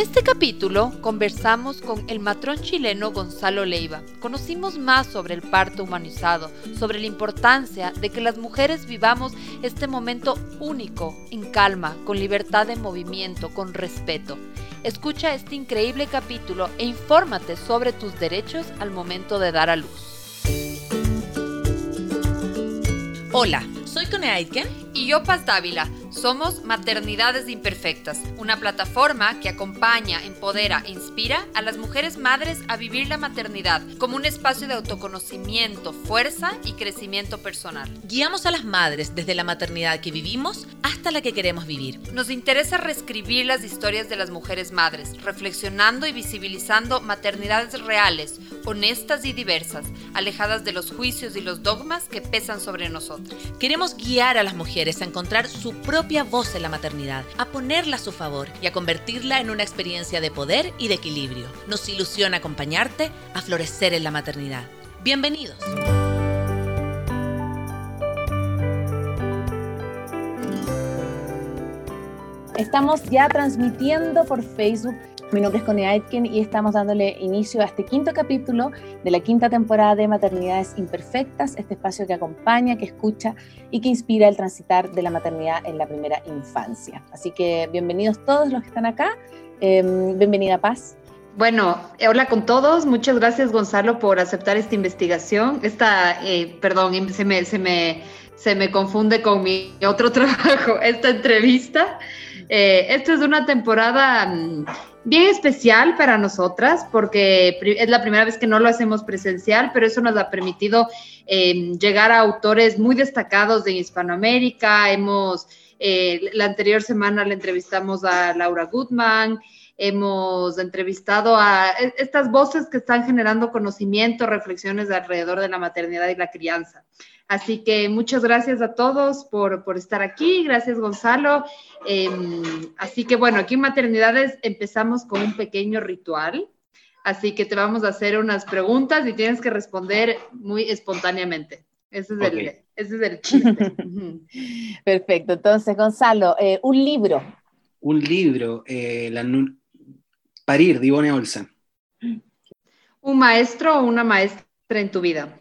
este capítulo conversamos con el matrón chileno Gonzalo Leiva. Conocimos más sobre el parto humanizado, sobre la importancia de que las mujeres vivamos este momento único, en calma, con libertad de movimiento, con respeto. Escucha este increíble capítulo e infórmate sobre tus derechos al momento de dar a luz. Hola, soy Cone Aitken y yo Paz Dávila. Somos Maternidades Imperfectas, una plataforma que acompaña, empodera e inspira a las mujeres madres a vivir la maternidad como un espacio de autoconocimiento, fuerza y crecimiento personal. Guiamos a las madres desde la maternidad que vivimos hasta la que queremos vivir. Nos interesa reescribir las historias de las mujeres madres, reflexionando y visibilizando maternidades reales, honestas y diversas, alejadas de los juicios y los dogmas que pesan sobre nosotras. Queremos guiar a las mujeres a encontrar su propia voz en la maternidad, a ponerla a su favor y a convertirla en una experiencia de poder y de equilibrio. Nos ilusiona acompañarte a florecer en la maternidad. Bienvenidos. Estamos ya transmitiendo por Facebook mi nombre es Connie Aitken y estamos dándole inicio a este quinto capítulo de la quinta temporada de Maternidades Imperfectas, este espacio que acompaña, que escucha y que inspira el transitar de la maternidad en la primera infancia. Así que bienvenidos todos los que están acá. Em, bienvenida Paz. Bueno, hola con todos. Muchas gracias Gonzalo por aceptar esta investigación. Esta, eh, perdón, se me, se, me, se me confunde con mi otro trabajo, esta entrevista. Eh, esta es una temporada mm, bien especial para nosotras porque es la primera vez que no lo hacemos presencial, pero eso nos ha permitido em, llegar a autores muy destacados de Hispanoamérica. Hemos, eh, la anterior semana le entrevistamos a Laura Goodman, hemos entrevistado a e, estas voces que están generando conocimiento, reflexiones alrededor de la maternidad y la crianza. Así que muchas gracias a todos por, estar aquí. Gracias, Gonzalo. Em, así que bueno, aquí en Maternidades empezamos con un pequeño ritual. Así que te vamos a hacer unas preguntas y tienes que responder muy espontáneamente. Ese es, el, ese es el chiste. Perfecto. Entonces, Gonzalo, eh, un libro. Un libro, eh, la, Parir, de Ivone Olsen. ¿Un maestro o una maestra en tu vida?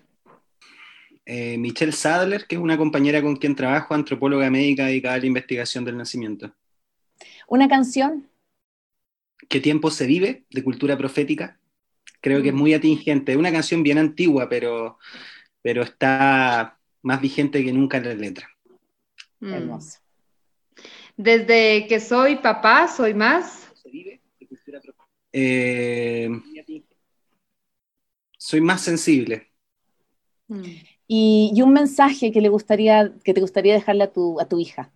Eh, Michelle Sadler, que es una compañera con quien trabajo, antropóloga médica dedicada a la investigación del nacimiento. ¿Una canción? ¿Qué tiempo se vive? de cultura profética. Creo que es mm. muy atingente. Es una canción bien antigua, pero, pero está más vigente que nunca en la letra. Mm. Hermoso. Desde que soy papá, soy más. Eh, soy más sensible. Mm y, un mensaje que, le gustaría, que te gustaría dejarle a tu, a tu hija.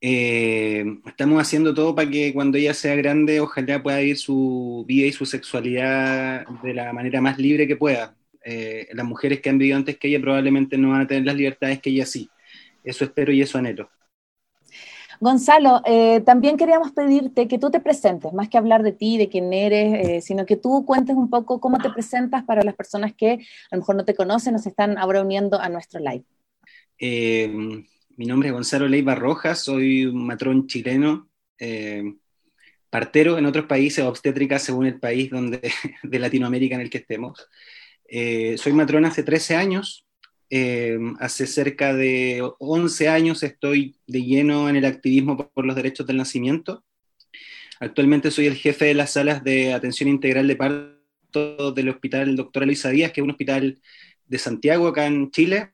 Eh, estamos haciendo todo para que cuando ella sea grande, ojalá pueda vivir su vida y su sexualidad de la manera más libre que pueda. Eh, las mujeres que han vivido antes que ella probablemente no van a tener las libertades que ella sí. Eso espero y eso anhelo. Gonzalo, eh, también queríamos pedirte que tú te presentes, más que hablar de ti, de quién eres, eh, sino que tú cuentes un poco cómo te presentas para las personas que a lo mejor no te conocen se están ahora uniendo a nuestro live. Eh, mi nombre es Gonzalo Leiva Rojas, soy un matrón chileno, partero en otros países, obstétrica según el país donde, de Latinoamérica en el que estemos. soy matrón hace 13 años, Em, hace cerca de 11 años estoy de lleno en el activismo por los derechos del nacimiento. Actualmente soy el jefe de las salas de atención integral de parto del Hospital Doctora Luisa Díaz, que es un hospital de Santiago, acá en Chile,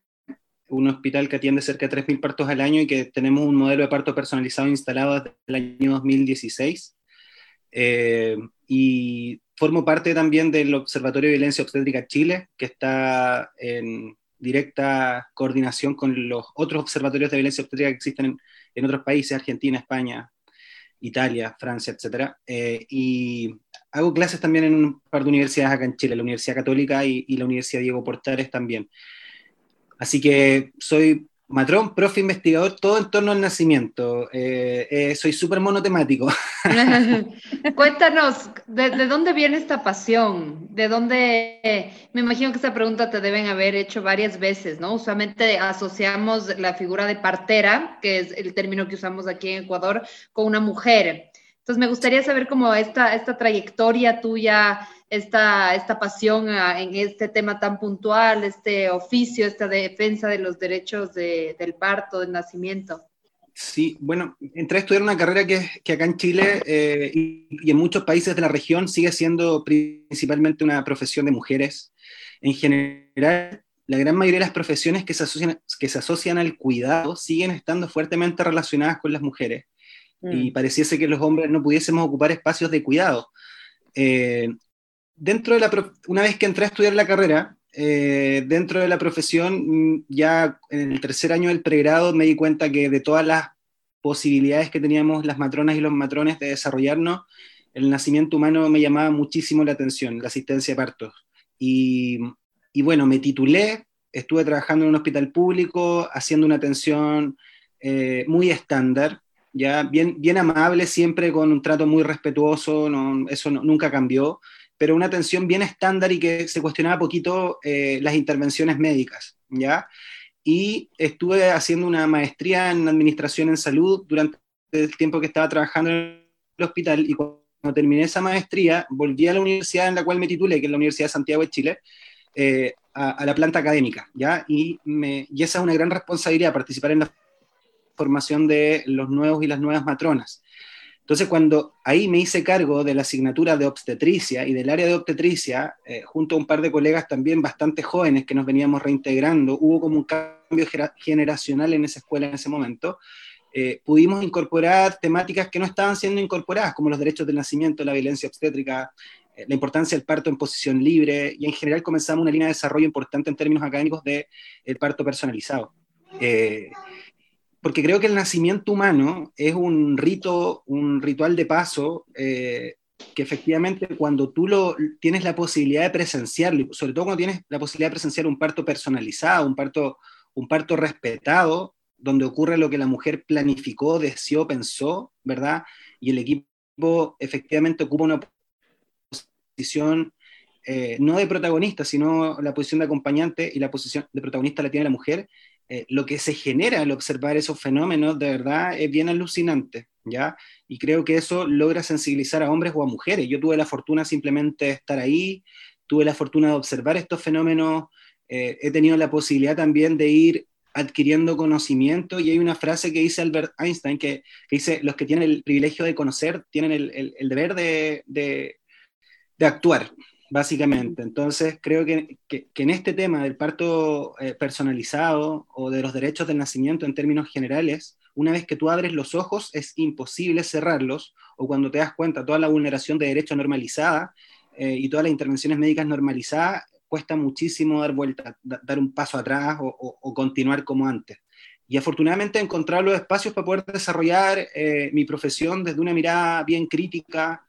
un hospital que atiende cerca de 3.000 partos al año y que tenemos un modelo de parto personalizado instalado desde el año 2016. Eh, y formo parte también del Observatorio de Violencia Obstétrica Chile, que está en, directa coordinación con los otros observatorios de violencia obstétrica que existen en, otros países, Argentina, España, Italia, Francia, etc. Eh, y hago clases también en un par de universidades acá en Chile, la Universidad Católica y, y la Universidad Diego Portales también. Así que soy Matrón, profe investigador, todo en torno al nacimiento. Eh, eh, soy súper monotemático. Cuéntanos, ¿de, dónde viene esta pasión? ¿De dónde? Me imagino que esta pregunta te deben haber hecho varias veces, ¿no? Usualmente asociamos la figura de partera, que es el término que usamos aquí en Ecuador, con una mujer. Entonces me gustaría saber cómo esta, esta trayectoria tuya, esta, esta pasión ah, en este tema tan puntual, este oficio, esta defensa de los derechos del parto, del nacimiento. Sí, bueno, entré a estudiar una carrera que, que acá en Chile eh, y, en muchos países de la región sigue siendo principalmente una profesión de mujeres. En general, la gran mayoría de las profesiones que se asocian, que se asocian al cuidado siguen estando fuertemente relacionadas con las mujeres. Y mm. pareciese que los hombres no pudiésemos ocupar espacios de cuidado. Eh, dentro de la, una vez que entré a estudiar la carrera, eh, dentro de la profesión, mm, ya en el tercer año del pregrado me di cuenta que de todas las posibilidades que teníamos las matronas y los matrones de desarrollarnos, el nacimiento humano me llamaba muchísimo la atención, la asistencia de partos. Y, y bueno, me titulé, estuve trabajando en un hospital público, haciendo una atención eh, muy estándar, ya bien, bien amable, siempre con un trato muy respetuoso, no, eso nunca cambió pero una atención bien estándar y que se cuestionaba poquito eh, las intervenciones médicas, ¿ya? Y estuve haciendo una maestría en administración en salud durante el tiempo que estaba trabajando en el hospital y cuando terminé esa maestría volví a la universidad en la cual me titulé, que es la Universidad de Santiago de Chile, eh, a, la planta académica, ¿ya? Y, me, y esa es una gran responsabilidad, participar en la formación de los nuevos y las nuevas matronas. Entonces, cuando ahí me hice cargo de la asignatura de obstetricia y del área de obstetricia, eh, junto a un par de colegas también bastante jóvenes que nos veníamos reintegrando, hubo como un cambio generacional en esa escuela en ese momento, eh, pudimos incorporar temáticas que no estaban siendo incorporadas, como los derechos del nacimiento, la violencia obstétrica, eh, la importancia del parto en posición libre, y en general comenzamos una línea de desarrollo importante en términos académicos del el parto personalizado porque creo que el nacimiento humano es un rito, un ritual de paso eh, que efectivamente cuando tú lo, tienes la posibilidad de presenciarlo, sobre todo cuando tienes la posibilidad de presenciar un parto personalizado, un parto, un parto respetado, donde ocurre lo que la mujer planificó, deseó, pensó, ¿verdad? Y el equipo efectivamente ocupa una posición eh, no de protagonista, sino la posición de acompañante y la posición de protagonista la tiene la mujer, eh, lo que se genera al observar esos fenómenos de verdad es bien alucinante, ¿ya? Y creo que eso logra sensibilizar a hombres o a mujeres. Yo tuve la fortuna simplemente de estar ahí, tuve la fortuna de observar estos fenómenos, eh, he tenido la posibilidad también de ir adquiriendo conocimiento y hay una frase que dice Albert Einstein que, dice, los que tienen el privilegio de conocer tienen el, deber de, actuar, básicamente. Entonces, creo que, en este tema del parto eh, personalizado o de los derechos del nacimiento en términos generales, una vez que tú abres los ojos es imposible cerrarlos, o cuando te das cuenta toda la vulneración de derechos normalizada eh, y todas las intervenciones médicas normalizadas, cuesta muchísimo dar vuelta, dar un paso atrás o, continuar como antes. Y afortunadamente he los espacios para poder desarrollar eh, mi profesión desde una mirada bien crítica,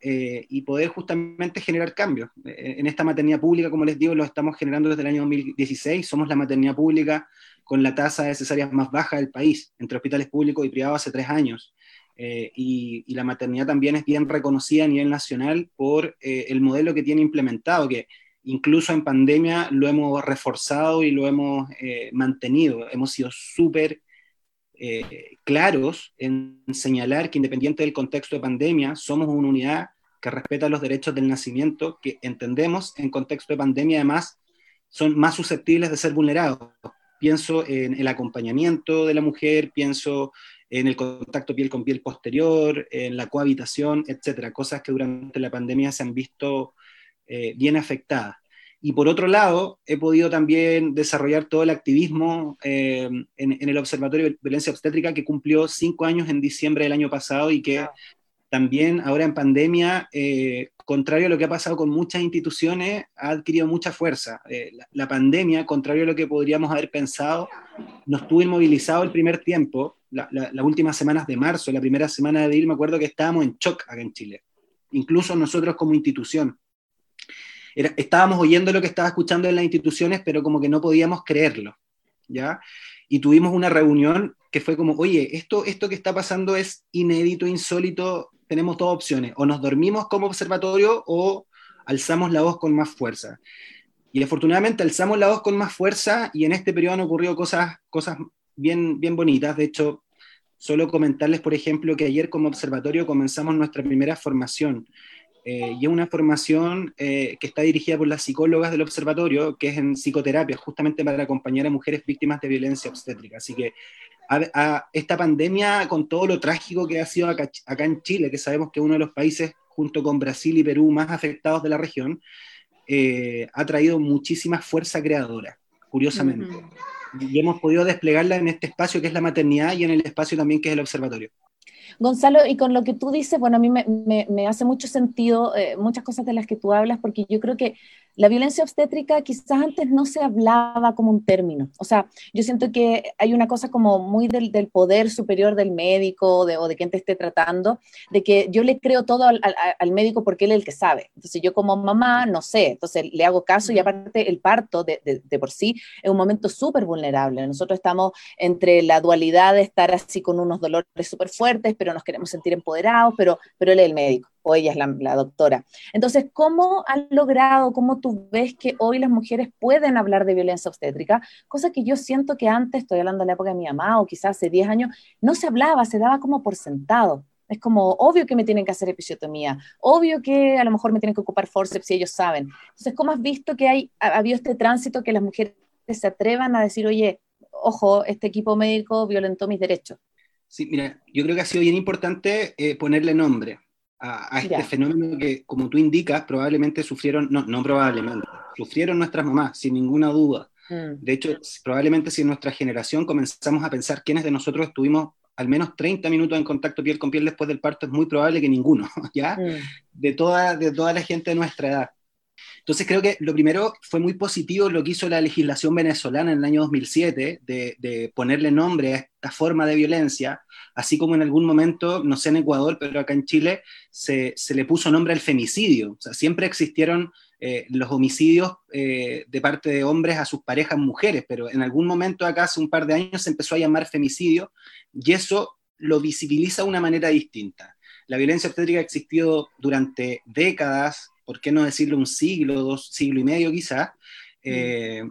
eh, y poder justamente generar cambios. Eh, en esta maternidad pública, como les digo, lo estamos generando desde el año 2016. Somos la maternidad pública con la tasa de cesáreas más baja del país, entre hospitales públicos y privados hace tres años. Eh, y, la maternidad también es bien reconocida a nivel nacional por el modelo que tiene implementado, que incluso en pandemia lo hemos reforzado y lo hemos mantenido. Hemos sido súper eh, claros en señalar que independiente del contexto de pandemia, somos una unidad que respeta los derechos del nacimiento, que entendemos en contexto de pandemia además son más susceptibles de ser vulnerados. Pienso en el acompañamiento de la mujer, pienso en el contacto piel con piel posterior, en la cohabitación, etcétera, cosas que durante la pandemia se han visto eh, bien afectadas. Y por otro lado, he podido también desarrollar todo el activismo eh, en, el Observatorio de Violencia Obstétrica que cumplió cinco años en diciembre del año pasado y que también ahora en pandemia, eh, contrario a lo que ha pasado con muchas instituciones, ha adquirido mucha fuerza. Eh, la, pandemia, contrario a lo que podríamos haber pensado, nos tuvo inmovilizado el primer tiempo, las últimas semanas de marzo, la primera semana de abril, me acuerdo que estábamos en shock acá en Chile, incluso nosotros como institución estábamos oyendo lo que estaba escuchando en las instituciones, pero como que no podíamos creerlo, ¿ya? Y tuvimos una reunión que fue como, oye, esto, esto que está pasando es inédito, insólito, tenemos dos opciones, o nos dormimos como observatorio o alzamos la voz con más fuerza. Y afortunadamente alzamos la voz con más fuerza y en este periodo han ocurrido cosas, cosas bien, bien bonitas. De hecho, Solo comentarles, por ejemplo, que ayer como observatorio comenzamos nuestra primera formación. Eh, y es una formación eh, que está dirigida por las psicólogas del observatorio, que es en psicoterapia, justamente para acompañar a mujeres víctimas de violencia obstétrica. Así que a, esta pandemia, con todo lo trágico que ha sido acá, en Chile, que sabemos que es uno de los países, junto con Brasil y Perú, más afectados de la región, eh, ha traído muchísima fuerza creadora, curiosamente y hemos podido desplegarla en este espacio que es la maternidad y en el espacio también que es el observatorio. Gonzalo, y con lo que tú dices, bueno, a mí me, me, hace mucho sentido eh, muchas cosas de las que tú hablas, porque yo creo que la violencia obstétrica quizás antes no se hablaba como un término. O sea, yo siento que hay una cosa como muy del, del poder superior del médico de, o de quien te esté tratando, de que yo le creo todo al, al, médico porque él es el que sabe. Entonces yo como mamá no sé, entonces le hago caso y aparte el parto de, de, de por sí es un momento súper vulnerable. Nosotros estamos entre la dualidad de estar así con unos dolores súper fuertes, pero nos queremos sentir empoderados, pero, pero él es el médico o ella es la, doctora. Entonces, ¿cómo han logrado, cómo tú ves que hoy las mujeres pueden hablar de violencia obstétrica? Cosa que yo siento que antes, estoy hablando de la época de mi mamá o quizás hace 10 años, no se hablaba, se daba como por sentado. Es como obvio que me tienen que hacer episiotomía, obvio que a lo mejor me tienen que ocupar forceps si ellos saben. Entonces, ¿cómo has visto que hay, ha habido este tránsito que las mujeres se atrevan a decir, oye, ojo, este equipo médico violentó mis derechos? Sí, mira, yo creo que ha sido bien importante eh, ponerle nombre a, este fenómeno que, como tú indicas, probablemente sufrieron, no, no probablemente, sufrieron nuestras mamás, sin ninguna duda. Mm. De hecho, probablemente si en nuestra generación comenzamos a pensar quiénes de nosotros estuvimos al menos 30 minutos en contacto piel con piel después del parto, es muy probable que ninguno, ¿ya? Mm. De, toda, de toda la gente de nuestra edad. Entonces creo que lo primero fue muy positivo lo que hizo la legislación venezolana en el año 2007 de, ponerle nombre a esta forma de violencia, así como en algún momento, no sé en Ecuador, pero acá en Chile se, se le puso nombre al femicidio. O sea, siempre existieron eh, los homicidios eh, de parte de hombres a sus parejas mujeres, pero en algún momento acá hace un par de años se empezó a llamar femicidio y eso lo visibiliza de una manera distinta. La violencia obstétrica ha existido durante décadas, ¿por qué no decirlo un siglo, dos, siglo y medio quizás? Eh,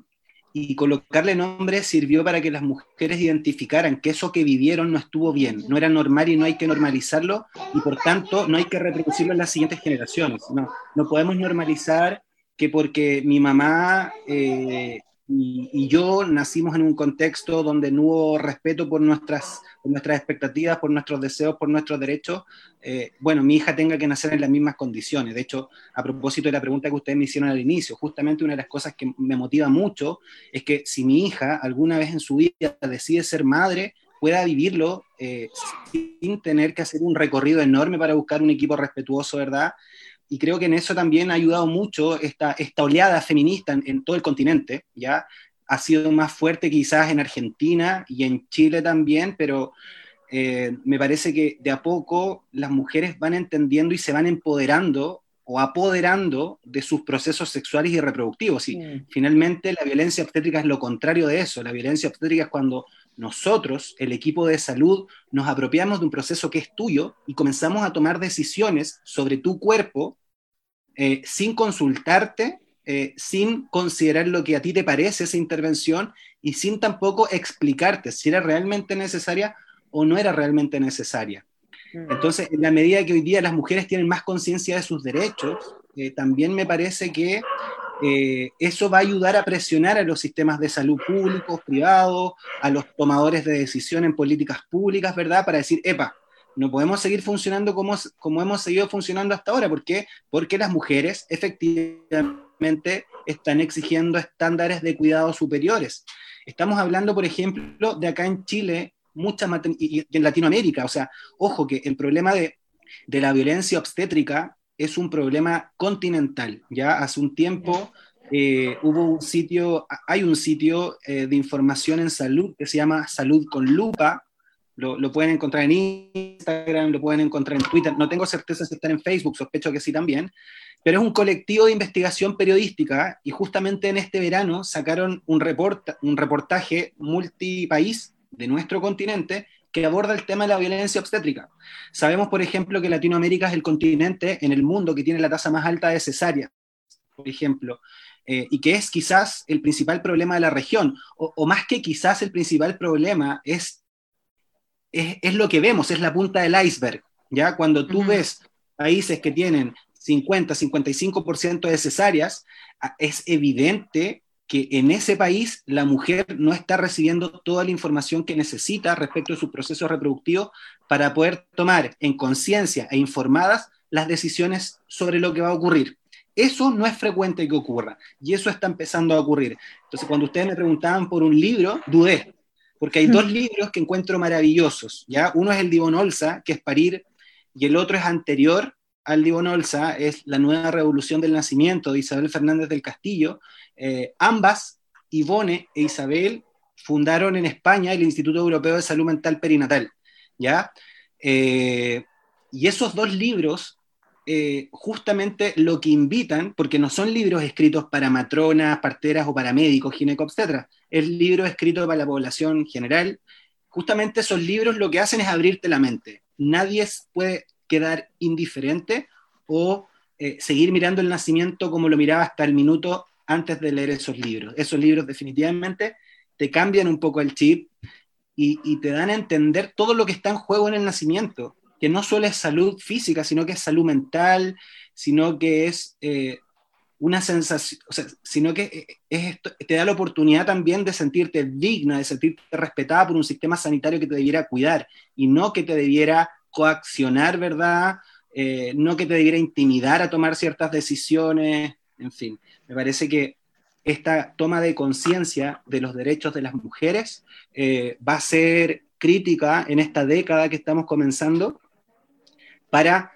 y colocarle nombre sirvió para que las mujeres identificaran que eso que vivieron no estuvo bien, no era normal y no hay que normalizarlo y por tanto no hay que reproducirlo en las siguientes generaciones. No, no podemos normalizar que porque mi mamá eh, y, yo nacimos en un contexto donde no hubo respeto por nuestras, nuestras expectativas, por nuestros deseos, por nuestros derechos. Eh, bueno, mi hija tenga que nacer en las mismas condiciones. De hecho, a propósito de la pregunta que ustedes me hicieron al inicio, justamente una de las cosas que me motiva mucho es que si mi hija alguna vez en su vida decide ser madre, pueda vivirlo eh, sin tener que hacer un recorrido enorme para buscar un equipo respetuoso, ¿verdad? Y creo que en eso también ha ayudado mucho esta, esta oleada feminista en, todo el continente, ¿ya? Ha sido más fuerte quizás en Argentina y en Chile también, pero eh, me parece que de a poco las mujeres van entendiendo y se van empoderando o apoderando de sus procesos sexuales y reproductivos. Y finalmente la violencia obstétrica es lo contrario de eso. La violencia obstétrica es cuando nosotros, el equipo de salud, nos apropiamos de un proceso que es tuyo y comenzamos a tomar decisiones sobre tu cuerpo eh, sin consultarte, eh, sin considerar lo que a ti te parece esa intervención y sin tampoco explicarte si era realmente necesaria o no era realmente necesaria. Mm. Entonces, en la medida que hoy día las mujeres tienen más conciencia de sus derechos, eh, también me parece que eh, eso va a ayudar a presionar a los sistemas de salud públicos, privados, a los tomadores de decisión en políticas públicas, ¿verdad? Para decir, epa, no podemos seguir funcionando como, como hemos seguido funcionando hasta ahora. ¿Por qué? Porque las mujeres efectivamente están exigiendo estándares de cuidado superiores. Estamos hablando, por ejemplo, de acá en Chile, mucha y, en Latinoamérica. O sea, ojo que el problema de, de la violencia obstétrica es un problema continental. Ya hace un tiempo eh, hubo un sitio, hay un sitio eh, de información en salud que se llama Salud con Lupa. Lo, pueden encontrar en Instagram, lo pueden encontrar en Twitter. No tengo certeza si están en Facebook, sospecho que sí también. Pero es un colectivo de investigación periodística y justamente en este verano sacaron un, un reportaje multipaís de nuestro continente que aborda el tema de la violencia obstétrica. Sabemos, por ejemplo, que Latinoamérica es el continente en el mundo que tiene la tasa más alta de cesárea, por ejemplo, eh, y que es quizás el principal problema de la región, o, más que quizás el principal problema, es es, lo que vemos, es la punta del iceberg. ¿ya? Cuando tú ves países que tienen 50, 55% de cesáreas, es evidente que en ese país la mujer no está recibiendo toda la información que necesita respecto de su proceso reproductivo para poder tomar en conciencia e informadas las decisiones sobre lo que va a ocurrir. Eso no es frecuente que ocurra y eso está empezando a ocurrir. Entonces, cuando ustedes me preguntaban por un libro, dudé, porque hay dos libros que encuentro maravillosos. ¿ya? Uno es el Olsa, que es Parir, y el otro es anterior al Divon Olsa, es La Nueva Revolución del Nacimiento de Isabel Fernández del Castillo. Eh, ambas, Ivone e Isabel, fundaron en España el Instituto Europeo de Salud Mental Perinatal. ¿ya? Eh, y esos dos libros eh, justamente lo que invitan, porque no son libros escritos para matronas, parteras o para médicos, ginecobstetras, es libro escrito para la población general. Justamente esos libros lo que hacen es abrirte la mente. Nadie puede quedar indiferente o eh, seguir mirando el nacimiento como lo miraba hasta el minuto antes de leer esos libros. Esos libros definitivamente te cambian un poco el chip y, te dan a entender todo lo que está en juego en el nacimiento que no solo es salud física, sino que es salud mental, sino que es eh, una sensación, o sea, sino que es te da la oportunidad también de sentirte digna, de sentirte respetada por un sistema sanitario que te debiera cuidar y no que te debiera coaccionar, ¿verdad? Eh, no que te debiera intimidar a tomar ciertas decisiones, en fin, me parece que esta toma de conciencia de los derechos de las mujeres eh, va a ser crítica en esta década que estamos comenzando para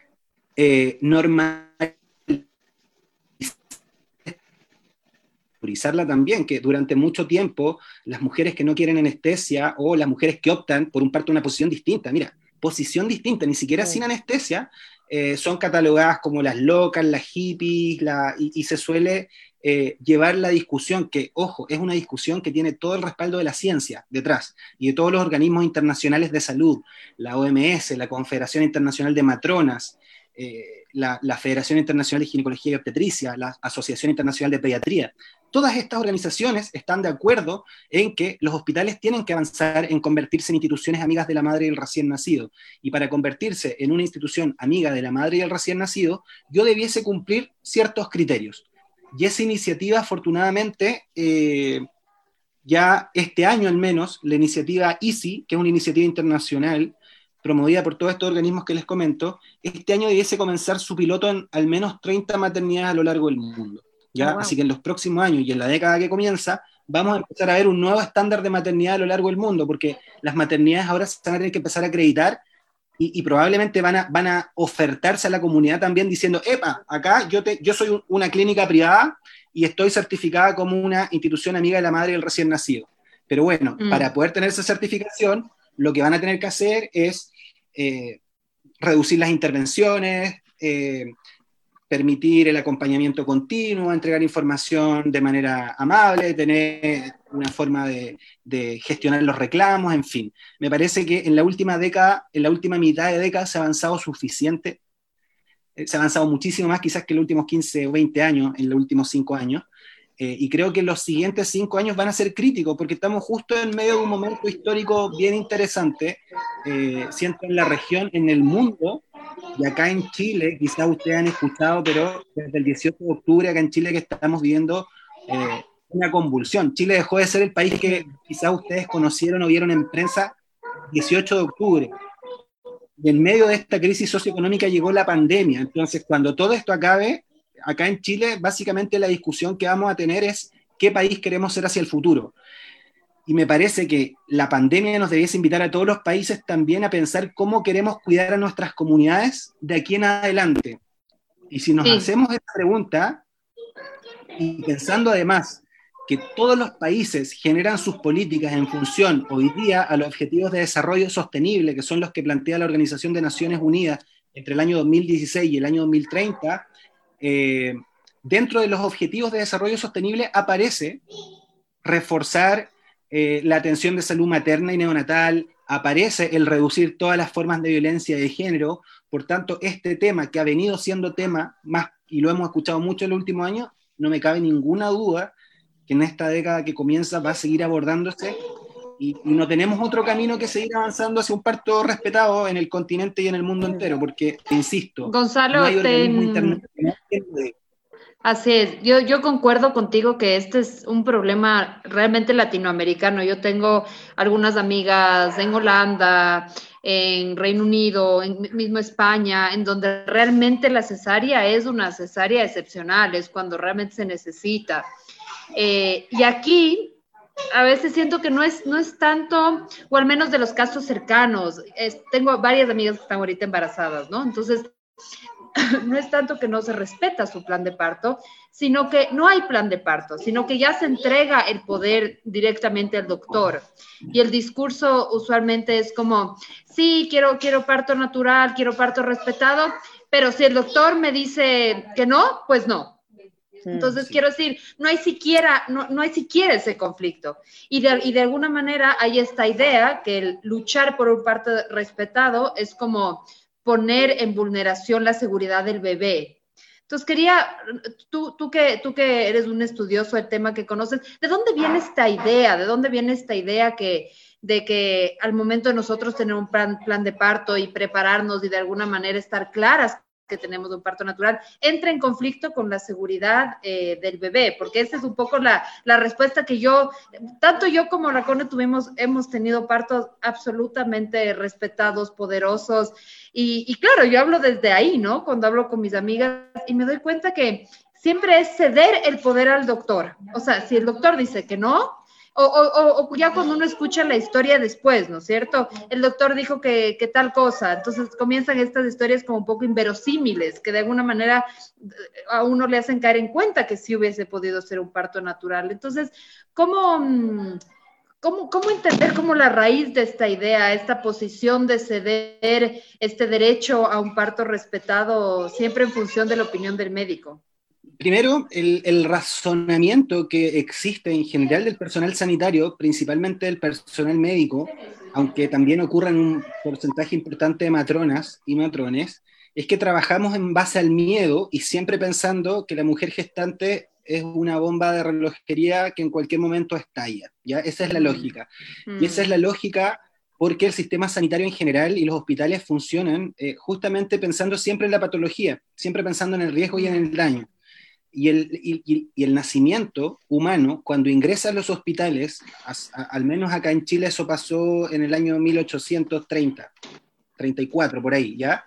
eh, normalizarla también, que durante mucho tiempo las mujeres que no quieren anestesia o las mujeres que optan por un parto en una posición distinta, mira, posición distinta, ni siquiera sin anestesia, eh, son catalogadas como las locas, las hippies, y, se suele eh, llevar la discusión, que, ojo, es una discusión que tiene todo el respaldo de la ciencia detrás y de todos los organismos internacionales de salud, la OMS, la Confederación Internacional de Matronas, eh, la, Federación Internacional de Ginecología y Obstetricia, la Asociación Internacional de Pediatría. Todas estas organizaciones están de acuerdo en que los hospitales tienen que avanzar en convertirse en instituciones amigas de la madre y el recién nacido. Y para convertirse en una institución amiga de la madre y el recién nacido, yo debiese cumplir ciertos criterios. Y esa iniciativa, afortunadamente, eh, ya este año al menos, la iniciativa EASY, que es una iniciativa internacional promovida por todos estos organismos que les comento, este año debiese comenzar su piloto en al menos 30 maternidades a lo largo del mundo. ¿Ya? Oh, Así que en los próximos años y en la década que comienza, vamos a empezar a ver un nuevo estándar de maternidad a lo largo del mundo, porque las maternidades ahora se van a tener que empezar a acreditar y, probablemente van a, van a ofertarse a la comunidad también diciendo, epa, acá yo, te, yo soy una clínica privada y estoy certificada como una institución amiga de la madre y el recién nacido. Pero bueno, mm. para poder tener esa certificación, lo que van a tener que hacer es eh, reducir las intervenciones, eh, permitir el acompañamiento continuo, entregar información de manera amable, tener una forma de, gestionar los reclamos, en fin. Me parece que en la última década, en la última mitad de década se ha avanzado suficiente, eh, se ha avanzado muchísimo más quizás que en los últimos 15 o 20 años, en los últimos 5 años, eh, y creo que los siguientes 5 años van a ser críticos porque estamos justo en medio de un momento histórico bien interesante, eh, siento en la región, en el mundo, y acá en Chile, quizás ustedes han escuchado, pero desde el 18 de octubre acá en Chile que estamos viviendo eh, una convulsión. Chile dejó de ser el país que quizás ustedes conocieron o vieron en prensa 18 de octubre. Y en medio de esta crisis socioeconómica llegó la pandemia. Entonces, cuando todo esto acabe, acá en Chile, básicamente la discusión que vamos a tener es qué país queremos ser hacia el futuro. Y me parece que la pandemia nos debiese invitar a todos los países también a pensar cómo queremos cuidar a nuestras comunidades de aquí en adelante. Y si nos hacemos esta pregunta, y pensando además que todos los países generan sus políticas en función hoy día a los objetivos de desarrollo sostenible, que son los que plantea la Organización de Naciones Unidas entre el año 2016 y el año 2030, eh, dentro de los objetivos de desarrollo sostenible aparece reforzar eh, la atención de salud materna y neonatal, aparece el reducir todas las formas de violencia de género. Por tanto, este tema que ha venido siendo tema más, y lo hemos escuchado mucho en los últimos años, no me cabe ninguna duda que en esta década que comienza va a seguir abordándose y, no tenemos otro camino que seguir avanzando hacia un parto respetado en el continente y en el mundo entero, porque, insisto, Gonzalo, no hay Así es, yo, yo concuerdo contigo que este es un problema realmente latinoamericano. Yo tengo algunas amigas en Holanda, en Reino Unido, en mismo España, en donde realmente la cesárea es una cesárea excepcional, es cuando realmente se necesita. Eh, y aquí a veces siento que no es, no es tanto, o al menos de los casos cercanos. tengo varias amigas que están ahorita embarazadas, ¿no? Entonces, no es tanto que no se respeta su plan de parto, sino que no hay plan de parto, sino que ya se entrega el poder directamente al doctor. Y el discurso usualmente es como, sí, quiero, quiero parto natural, quiero parto respetado, pero si el doctor me dice que no, pues no. Entonces, quiero decir, no hay siquiera, no, no hay siquiera ese conflicto. Y de, y de, alguna manera hay esta idea que el luchar por un parto respetado es como poner en vulneración la seguridad del bebé. Entonces quería, tú, tú, que, tú que eres un estudioso del tema que conoces, ¿de dónde viene esta idea? ¿De dónde viene esta idea que, de que al momento de nosotros tener un plan, plan de parto y prepararnos y de alguna manera estar claras que tenemos un parto natural, entra en conflicto con la seguridad eh, del bebé, porque esa es un poco la, la, respuesta que yo, tanto yo como Racone tuvimos, hemos tenido partos absolutamente respetados, poderosos, y, y claro, yo hablo desde ahí, ¿no? Cuando hablo con mis amigas y me doy cuenta que siempre es ceder el poder al doctor. O sea, si el doctor dice que no, o, o, o, ya cuando uno escucha la historia después, ¿no es cierto? El doctor dijo que, que, tal cosa, entonces comienzan estas historias como un poco inverosímiles, que de alguna manera eh, a uno le hacen caer en cuenta que sí hubiese podido ser un parto natural. Entonces, ¿cómo, mm, cómo, cómo entender como la raíz de esta idea, esta posición de ceder este derecho a un parto respetado siempre en función de la opinión del médico? Primero, el, razonamiento que existe en general del personal sanitario, principalmente del personal médico, aunque también ocurra en un porcentaje importante de matronas y matrones, es que trabajamos en base al miedo y siempre pensando que la mujer gestante es una bomba de relojería que en cualquier momento estalla. ¿ya? Esa es la mm. lógica. Y esa es la lógica porque el sistema sanitario en general y los hospitales funcionan eh, justamente pensando siempre en la patología, siempre pensando en el riesgo y en el daño y el, y, el, nacimiento humano, cuando ingresa a los hospitales, al menos acá en Chile eso pasó en el año 1830, 34 por ahí, ¿ya?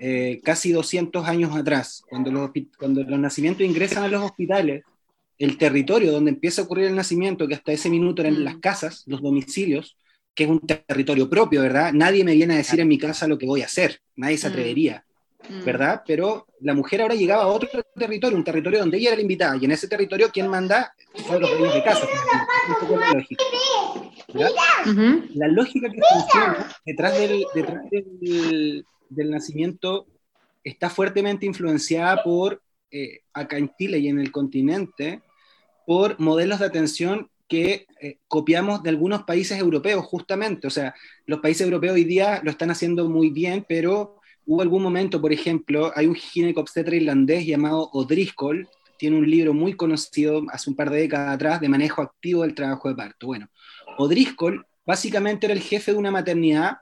Eh, casi 200 años atrás, cuando los, cuando los nacimientos ingresan a los hospitales, el territorio donde empieza a ocurrir el nacimiento, que hasta ese minuto eran las mm. casas, los domicilios, que es un territorio propio, ¿verdad? Nadie me viene a decir en mi casa lo que voy a hacer, nadie se mm. atrevería. Mm. ¿verdad? Pero la mujer ahora llegaba a otro territorio, un territorio donde ella era la invitada, y en ese territorio quien manda son los dueños de casa. la lógica. La lógica que funciona detrás, del, detrás del, del, nacimiento está fuertemente influenciada por, eh, acá en Chile y en el continente, por modelos de atención que eh, copiamos de algunos países europeos, justamente. O sea, los países europeos hoy día lo están haciendo muy bien, pero Hubo algún momento, por ejemplo, hay un ginecobstetra irlandés llamado O'Driscoll, tiene un libro muy conocido hace un par de décadas atrás de manejo activo del trabajo de parto. Bueno, O'Driscoll básicamente era el jefe de una maternidad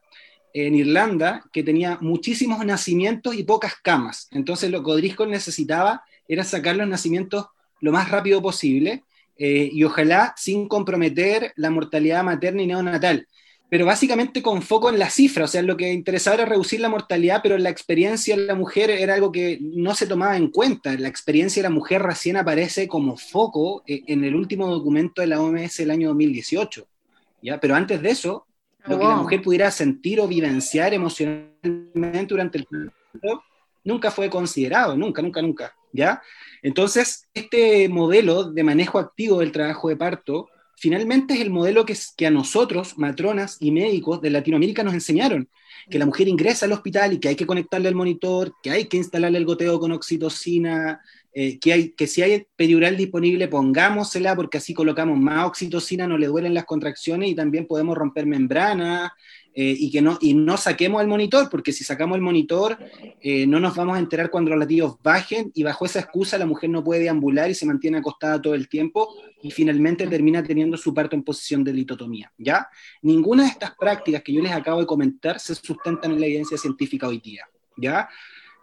en Irlanda que tenía muchísimos nacimientos y pocas camas. Entonces lo que O'Driscoll necesitaba era sacar los nacimientos lo más rápido posible eh, y ojalá sin comprometer la mortalidad materna y neonatal pero básicamente con foco en la cifra, o sea, lo que interesaba era reducir la mortalidad, pero la experiencia de la mujer era algo que no se tomaba en cuenta. La experiencia de la mujer recién aparece como foco eh, en el último documento de la OMS del año 2018, ¿ya? Pero antes de eso, lo que la mujer pudiera sentir o vivenciar emocionalmente durante el parto nunca fue considerado, nunca, nunca, nunca, ¿ya? Entonces, este modelo de manejo activo del trabajo de parto finalmente es el modelo que, a nosotros, matronas y médicos de Latinoamérica, nos enseñaron, que la mujer ingresa al hospital y que hay que conectarle al monitor, que hay que instalarle el goteo con oxitocina, eh, que, hay, que si hay peridural disponible, pongámosela porque así colocamos más oxitocina, no le duelen las contracciones y también podemos romper membrana eh, y que no, y no saquemos el monitor, porque si sacamos el monitor eh, no nos vamos a enterar cuando los latidos bajen y bajo esa excusa la mujer no puede deambular y se mantiene acostada todo el tiempo y finalmente termina teniendo su parto en posición de litotomía, ¿ya? Ninguna de estas prácticas que yo les acabo de comentar se sustentan en la evidencia científica hoy día, ¿ya?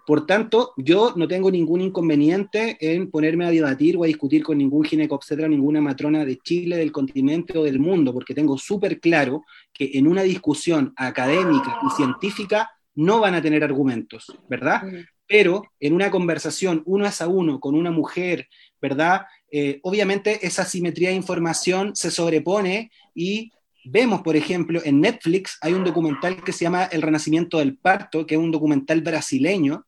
Por tanto, yo no tengo ningún inconveniente en ponerme a debatir o a discutir con ningún ginecobstetra, ninguna matrona de Chile, del continente o del mundo, porque tengo súper claro que en una discusión académica y científica no van a tener argumentos, ¿verdad? Pero en una conversación uno a uno con una mujer, ¿verdad? Eh, obviamente esa simetría de información se sobrepone y vemos, por ejemplo, en Netflix hay un documental que se llama El Renacimiento del Parto, que es un documental brasileño,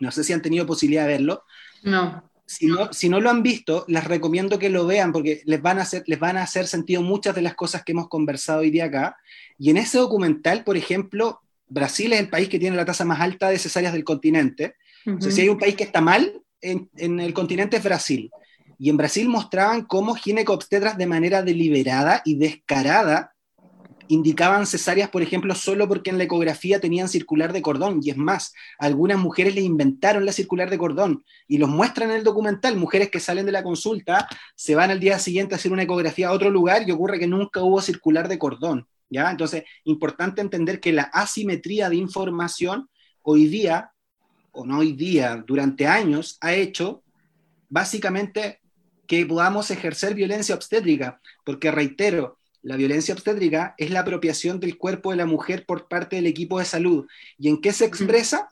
no sé si han tenido posibilidad de verlo. No. Si no, si no lo han visto, les recomiendo que lo vean porque les van, a hacer, les van a hacer sentido muchas de las cosas que hemos conversado hoy día acá. Y en ese documental, por ejemplo, Brasil es el país que tiene la tasa más alta de cesáreas del continente. si hay un país que está mal en, en, el continente es Brasil. Y en Brasil mostraban cómo ginecobstetras de manera deliberada y descarada indicaban cesáreas, por ejemplo, solo porque en la ecografía tenían circular de cordón. Y es más, algunas mujeres le inventaron la circular de cordón y los muestran en el documental. Mujeres que salen de la consulta, se van al día siguiente a hacer una ecografía a otro lugar y ocurre que nunca hubo circular de cordón. ¿ya? Entonces, importante entender que la asimetría de información hoy día, o no hoy día, durante años, ha hecho básicamente que podamos ejercer violencia obstétrica, porque reitero, la violencia obstétrica es la apropiación del cuerpo de la mujer por parte del equipo de salud. ¿Y en qué se expresa?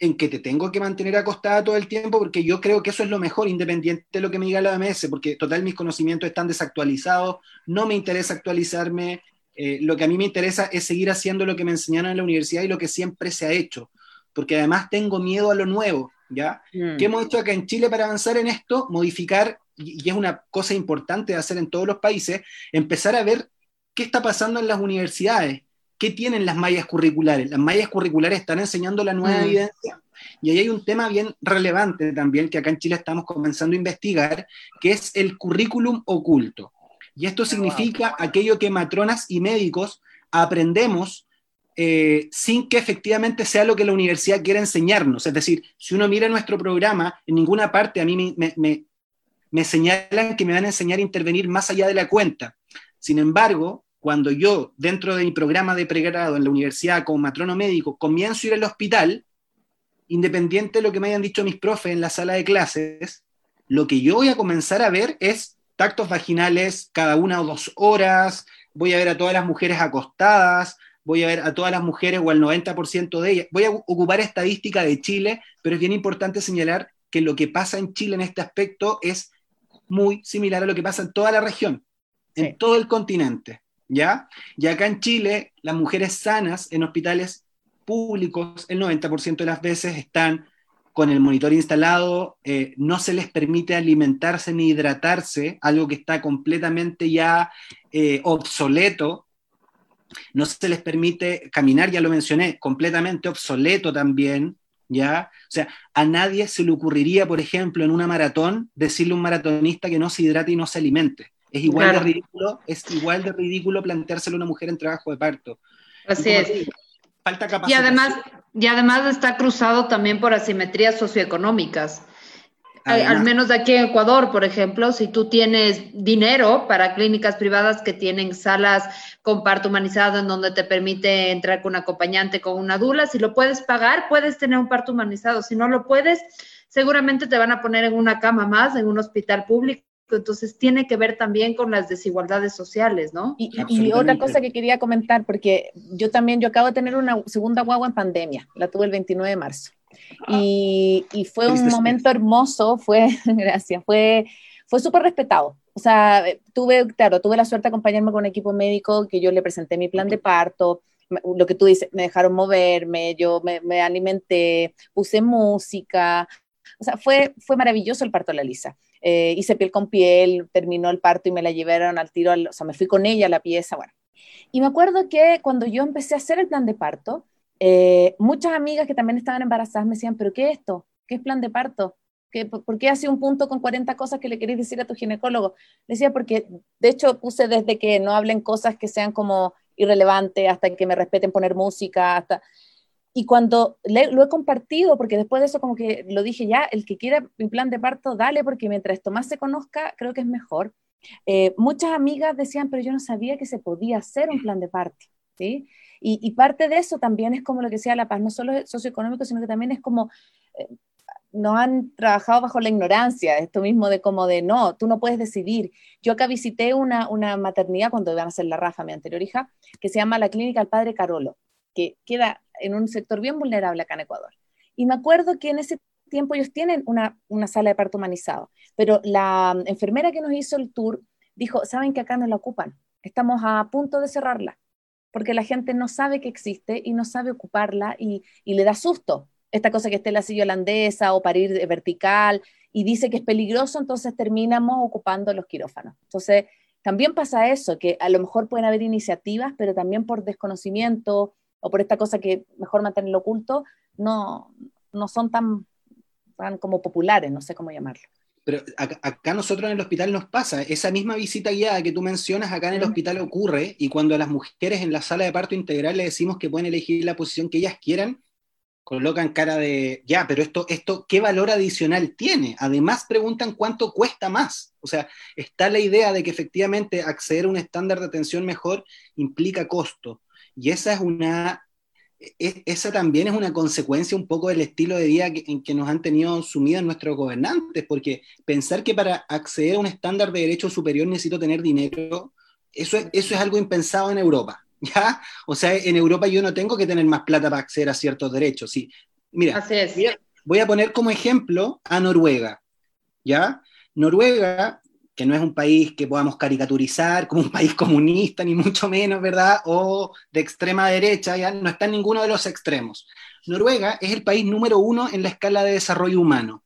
En que te tengo que mantener acostada todo el tiempo porque yo creo que eso es lo mejor, independiente de lo que me diga la OMS, porque total mis conocimientos están desactualizados, no me interesa actualizarme, eh, lo que a mí me interesa es seguir haciendo lo que me enseñaron en la universidad y lo que siempre se ha hecho, porque además tengo miedo a lo nuevo, ¿ya? Mm. ¿Qué hemos hecho acá en Chile para avanzar en esto? Modificar y es una cosa importante de hacer en todos los países, empezar a ver qué está pasando en las universidades, qué tienen las mallas curriculares. Las mallas curriculares están enseñando la nueva mm. evidencia. Y ahí hay un tema bien relevante también que acá en Chile estamos comenzando a investigar, que es el currículum oculto. Y esto significa aquello que matronas y médicos aprendemos eh, sin que efectivamente sea lo que la universidad quiere enseñarnos. Es decir, si uno mira nuestro programa, en ninguna parte a mí me, me señalan que me van a enseñar a intervenir más allá de la cuenta. Sin embargo, cuando yo, dentro de mi programa de pregrado en la universidad como matrono médico, comienzo a ir al hospital, independiente de lo que me hayan dicho mis profes en la sala de clases, lo que yo voy a comenzar a ver es tactos vaginales cada una o dos horas, voy a ver a todas las mujeres acostadas, voy a ver a todas las mujeres o al 90% de ellas. Voy a ocupar estadística de Chile, pero es bien importante señalar que lo que pasa en Chile en este aspecto es muy similar a lo que pasa en toda la región, en todo el continente, ¿ya? Y acá en Chile, las mujeres sanas en hospitales públicos, el 90% de las veces están con el monitor instalado, eh, no se les permite alimentarse ni hidratarse, algo que está completamente ya eh, obsoleto, no se les permite caminar, ya lo mencioné, completamente obsoleto también, ¿ya? O sea, a nadie se le ocurriría, por ejemplo, en una maratón, decirle a un maratonista que no se hidrate y no se alimente. Es igual de ridículo, es igual de ridículo planteárselo a una mujer en trabajo de parto. Así es. falta capacidad. Y además, y además está cruzado también por asimetrías socioeconómicas al menos aquí en Ecuador, por ejemplo, si tú tienes dinero para clínicas privadas que tienen salas con parto humanizado en donde te permite entrar con un acompañante, con una dula, si lo puedes pagar, puedes tener un parto humanizado. Si no lo puedes, seguramente te van a poner en una cama más, en un hospital público. Entonces tiene que ver también con las desigualdades sociales, ¿no? Y, y, otra cosa que quería comentar, porque yo también, yo acabo de tener una segunda guagua en pandemia, la tuve el 29 de marzo. Y, fue un momento hermoso, fue, gracias, fue, fue súper respetado. O sea, tuve, claro, tuve la suerte de acompañarme con un equipo médico que yo le presenté mi plan de parto, lo que tú dices, me dejaron moverme, yo me, alimenté, puse música, o sea, fue, fue maravilloso el parto de la Lisa. Eh, hice piel con piel, terminó el parto y me la llevaron al tiro, o sea, me fui con ella a la pieza, bueno. Y me acuerdo que cuando yo empecé a hacer el plan de parto, eh, muchas amigas que también estaban embarazadas me decían, pero ¿qué es esto? ¿Qué es plan de parto? ¿Por qué hace un punto con 40 cosas que le queréis decir a tu ginecólogo? Decía, porque de hecho puse desde que no hablen cosas que sean como irrelevantes, hasta que me respeten poner música, hasta... Y cuando lo he compartido, porque después de eso como que lo dije ya, el que quiera mi plan de parto, dale, porque mientras esto más se conozca, creo que es mejor. Eh, muchas amigas decían, pero yo no sabía que se podía hacer un plan de parto, ¿sí? Y, parte de eso también es como lo que decía La Paz, no solo es socioeconómico, sino que también es como, eh, no han trabajado bajo la ignorancia, esto mismo de como de, no, tú no puedes decidir. Yo acá visité una, una maternidad cuando iban a hacer la Rafa, mi anterior hija, que se llama la Clínica El Padre Carolo, que queda en un sector bien vulnerable acá en Ecuador. Y me acuerdo que en ese tiempo ellos tienen una, una sala de parto humanizado, pero la enfermera que nos hizo el tour dijo, saben que acá no la ocupan, estamos a punto de cerrarla, porque la gente no sabe que existe y no sabe ocuparla y, y le da susto esta cosa que esté la silla holandesa o parir vertical y dice que es peligroso, entonces terminamos ocupando los quirófanos. Entonces, también pasa eso, que a lo mejor pueden haber iniciativas, pero también por desconocimiento o por esta cosa que mejor mantenerlo oculto, no, no son tan, tan como populares, no sé cómo llamarlo. Pero acá, nosotros en el hospital nos pasa, esa misma visita guiada que tú mencionas, acá en el hospital ocurre, y cuando a las mujeres en la sala de parto integral le decimos que pueden elegir la posición que ellas quieran, colocan cara de, ya, pero esto, esto, ¿qué valor adicional tiene? Además preguntan cuánto cuesta más. O sea, está la idea de que efectivamente acceder a un estándar de atención mejor implica costo. Y esa es una, esa también es una consecuencia un poco del estilo de vida en que nos han tenido sumidos nuestros gobernantes, porque pensar que para acceder a un estándar de derecho superior necesito tener dinero, eso eso es algo impensado en Europa. ¿ya? O sea, en Europa yo no tengo que tener más plata para acceder a ciertos derechos, ¿sí? Mira, Voy, a, poner como ejemplo a Noruega, ¿ya? Noruega, que no es un país que podamos caricaturizar como un país comunista, ni mucho menos, ¿verdad? O de extrema derecha, ya no está en ninguno de los extremos. Noruega es el país número uno en la escala de desarrollo humano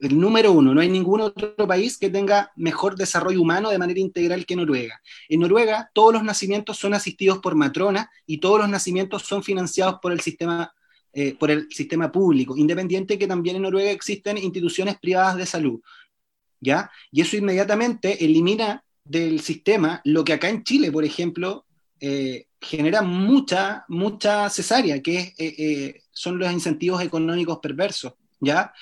el número uno. No hay ningún otro país que tenga mejor desarrollo humano de manera integral que Noruega. En Noruega todos los nacimientos son asistidos por matrona y todos los nacimientos son financiados por el sistema, eh, por el sistema público, independiente que también en Noruega existen instituciones privadas de salud. ¿Ya? Y eso inmediatamente elimina del sistema lo que acá en Chile, por ejemplo, eh, genera mucha, mucha cesárea, que eh, son los incentivos económicos perversos. ¿ya?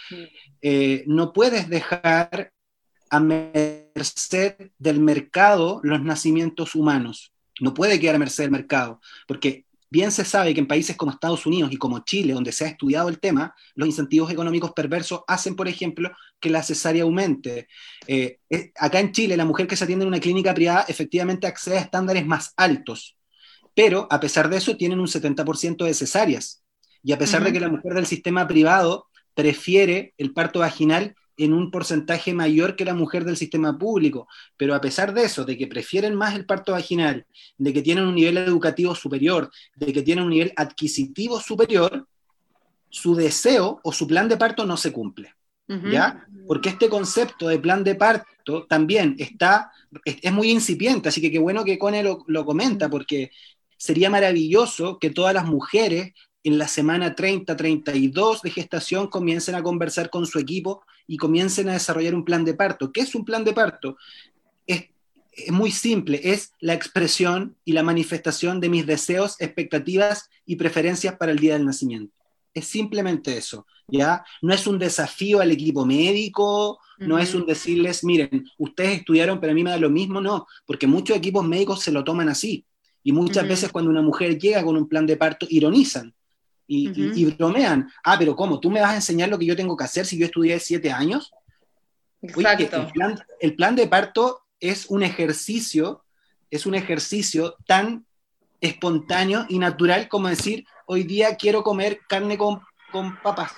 Eh, no puedes dejar a merced del mercado los nacimientos humanos. No puede quedar a merced del mercado, porque bien se sabe que en países como Estados Unidos y como Chile, donde se ha estudiado el tema, los incentivos económicos perversos hacen, por ejemplo, que la cesárea aumente. Eh, acá en Chile, la mujer que se atiende en una clínica privada efectivamente accede a estándares más altos, pero a pesar de eso tienen un 70% de cesáreas. Y a pesar de que la mujer del sistema privado prefiere el parto vaginal en un porcentaje mayor que la mujer del sistema público, pero a pesar de eso, de que prefieren más el parto vaginal, de que tienen un nivel educativo superior, de que tienen un nivel adquisitivo superior, su deseo o su plan de parto no se cumple. ¿Ya? Porque este concepto de plan de parto también está, es, muy incipiente, así que qué bueno que Cone lo, lo comenta, porque sería maravilloso que todas las mujeres en la semana 30, 32 de gestación comiencen a conversar con su equipo y comiencen a desarrollar un plan de parto. ¿Qué es un plan de parto? Es, muy simple, es la expresión y la manifestación de mis deseos, expectativas y preferencias para el día del nacimiento. Es simplemente eso, ¿ya? No es un desafío al equipo médico, no es un decirles, miren, ustedes estudiaron, pero a mí me da lo mismo, no, porque muchos equipos médicos se lo toman así. Y muchas veces cuando una mujer llega con un plan de parto, ironizan y, bromean. Ah, pero ¿cómo? ¿Tú me vas a enseñar lo que yo tengo que hacer si yo estudié siete años? Exacto. el, plan, de parto es un ejercicio, es un ejercicio tan espontáneo y natural como decir, hoy día quiero comer carne con, con papas.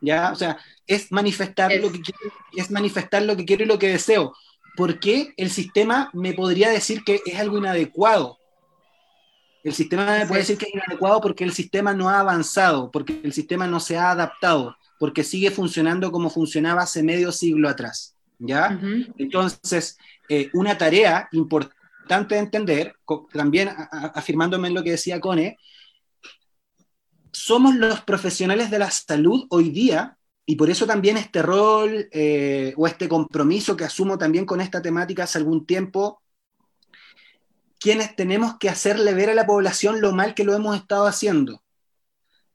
¿Ya? O sea, es manifestar, Lo que quiero, es manifestar lo que quiero y lo que deseo. ¿Por qué el sistema me podría decir que es algo inadecuado? El sistema me puede decir que es inadecuado porque el sistema no ha avanzado, porque el sistema no se ha adaptado, porque sigue funcionando como funcionaba hace medio siglo atrás. ¿Ya? Entonces, eh, una tarea importante de entender, también afirmándome en lo que decía Cone, somos los profesionales de la salud hoy día y por eso también este rol eh, o este compromiso que asumo también con esta temática hace algún tiempo, quienes tenemos que hacerle ver a la población lo mal que lo hemos estado haciendo.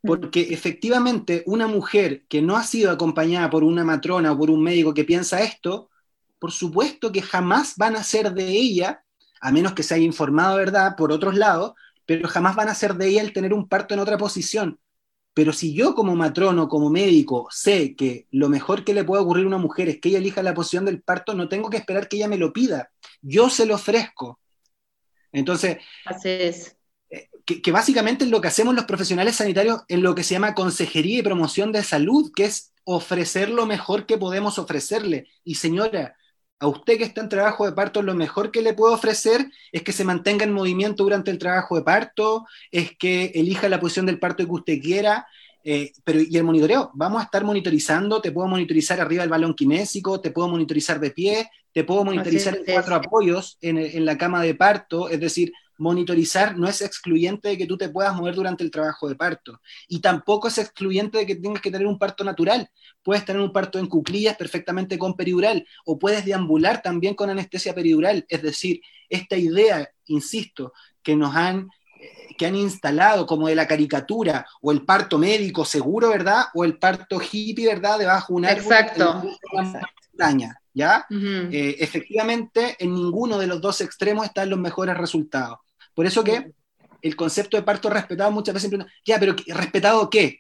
Porque efectivamente una mujer que no ha sido acompañada por una matrona o por un médico que piensa esto, por supuesto que jamás van a ser de ella, a menos que se haya informado, ¿verdad?, por otros lados, pero jamás van a ser de ella el tener un parto en otra posición. Pero si yo como matrono, como médico, sé que lo mejor que le puede ocurrir a una mujer es que ella elija la posición del parto, no tengo que esperar que ella me lo pida. Yo se lo ofrezco. Entonces, Así es. Eh, que, que, básicamente es lo que hacemos los profesionales sanitarios en lo que se llama consejería y promoción de salud, que es ofrecer lo mejor que podemos ofrecerle. Y señora, a usted que está en trabajo de parto, lo mejor que le puedo ofrecer es que se mantenga en movimiento durante el trabajo de parto, es que elija la posición del parto que usted quiera, eh, pero y el monitoreo, vamos a estar monitorizando, te puedo monitorizar arriba del balón kinésico, te puedo monitorizar de pie, te puedo monitorizar en cuatro apoyos en, en la cama de parto, es decir, monitorizar no es excluyente de que tú te puedas mover durante el trabajo de parto. Y tampoco es excluyente de que tengas que tener un parto natural. Puedes tener un parto en cuclillas perfectamente con peridural o puedes deambular también con anestesia peridural. Es decir, esta idea, insisto, que nos han que han instalado como de la caricatura o el parto médico seguro, ¿verdad? O el parto hippie, ¿verdad? Debajo de un árbol. Exacto. Montaña, ¿ya? Uh -huh. eh, efectivamente, en ninguno de los dos extremos están los mejores resultados. Por eso que el concepto de parto respetado muchas veces ya, pero ¿respetado qué?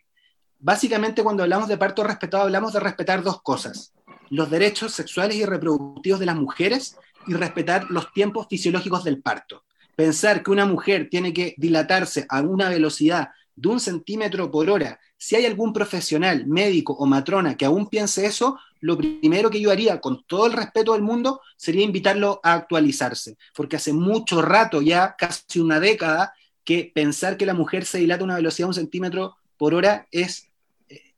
Básicamente cuando hablamos de parto respetado hablamos de respetar dos cosas, los derechos sexuales y reproductivos de las mujeres y respetar los tiempos fisiológicos del parto. Pensar que una mujer tiene que dilatarse a una velocidad de un centímetro por hora, si hay algún profesional, médico o matrona que aún piense eso, lo primero que yo haría, con todo el respeto del mundo, sería invitarlo a actualizarse, porque hace mucho rato, ya casi una década, que pensar que la mujer se dilata a una velocidad de un centímetro por hora es, eh,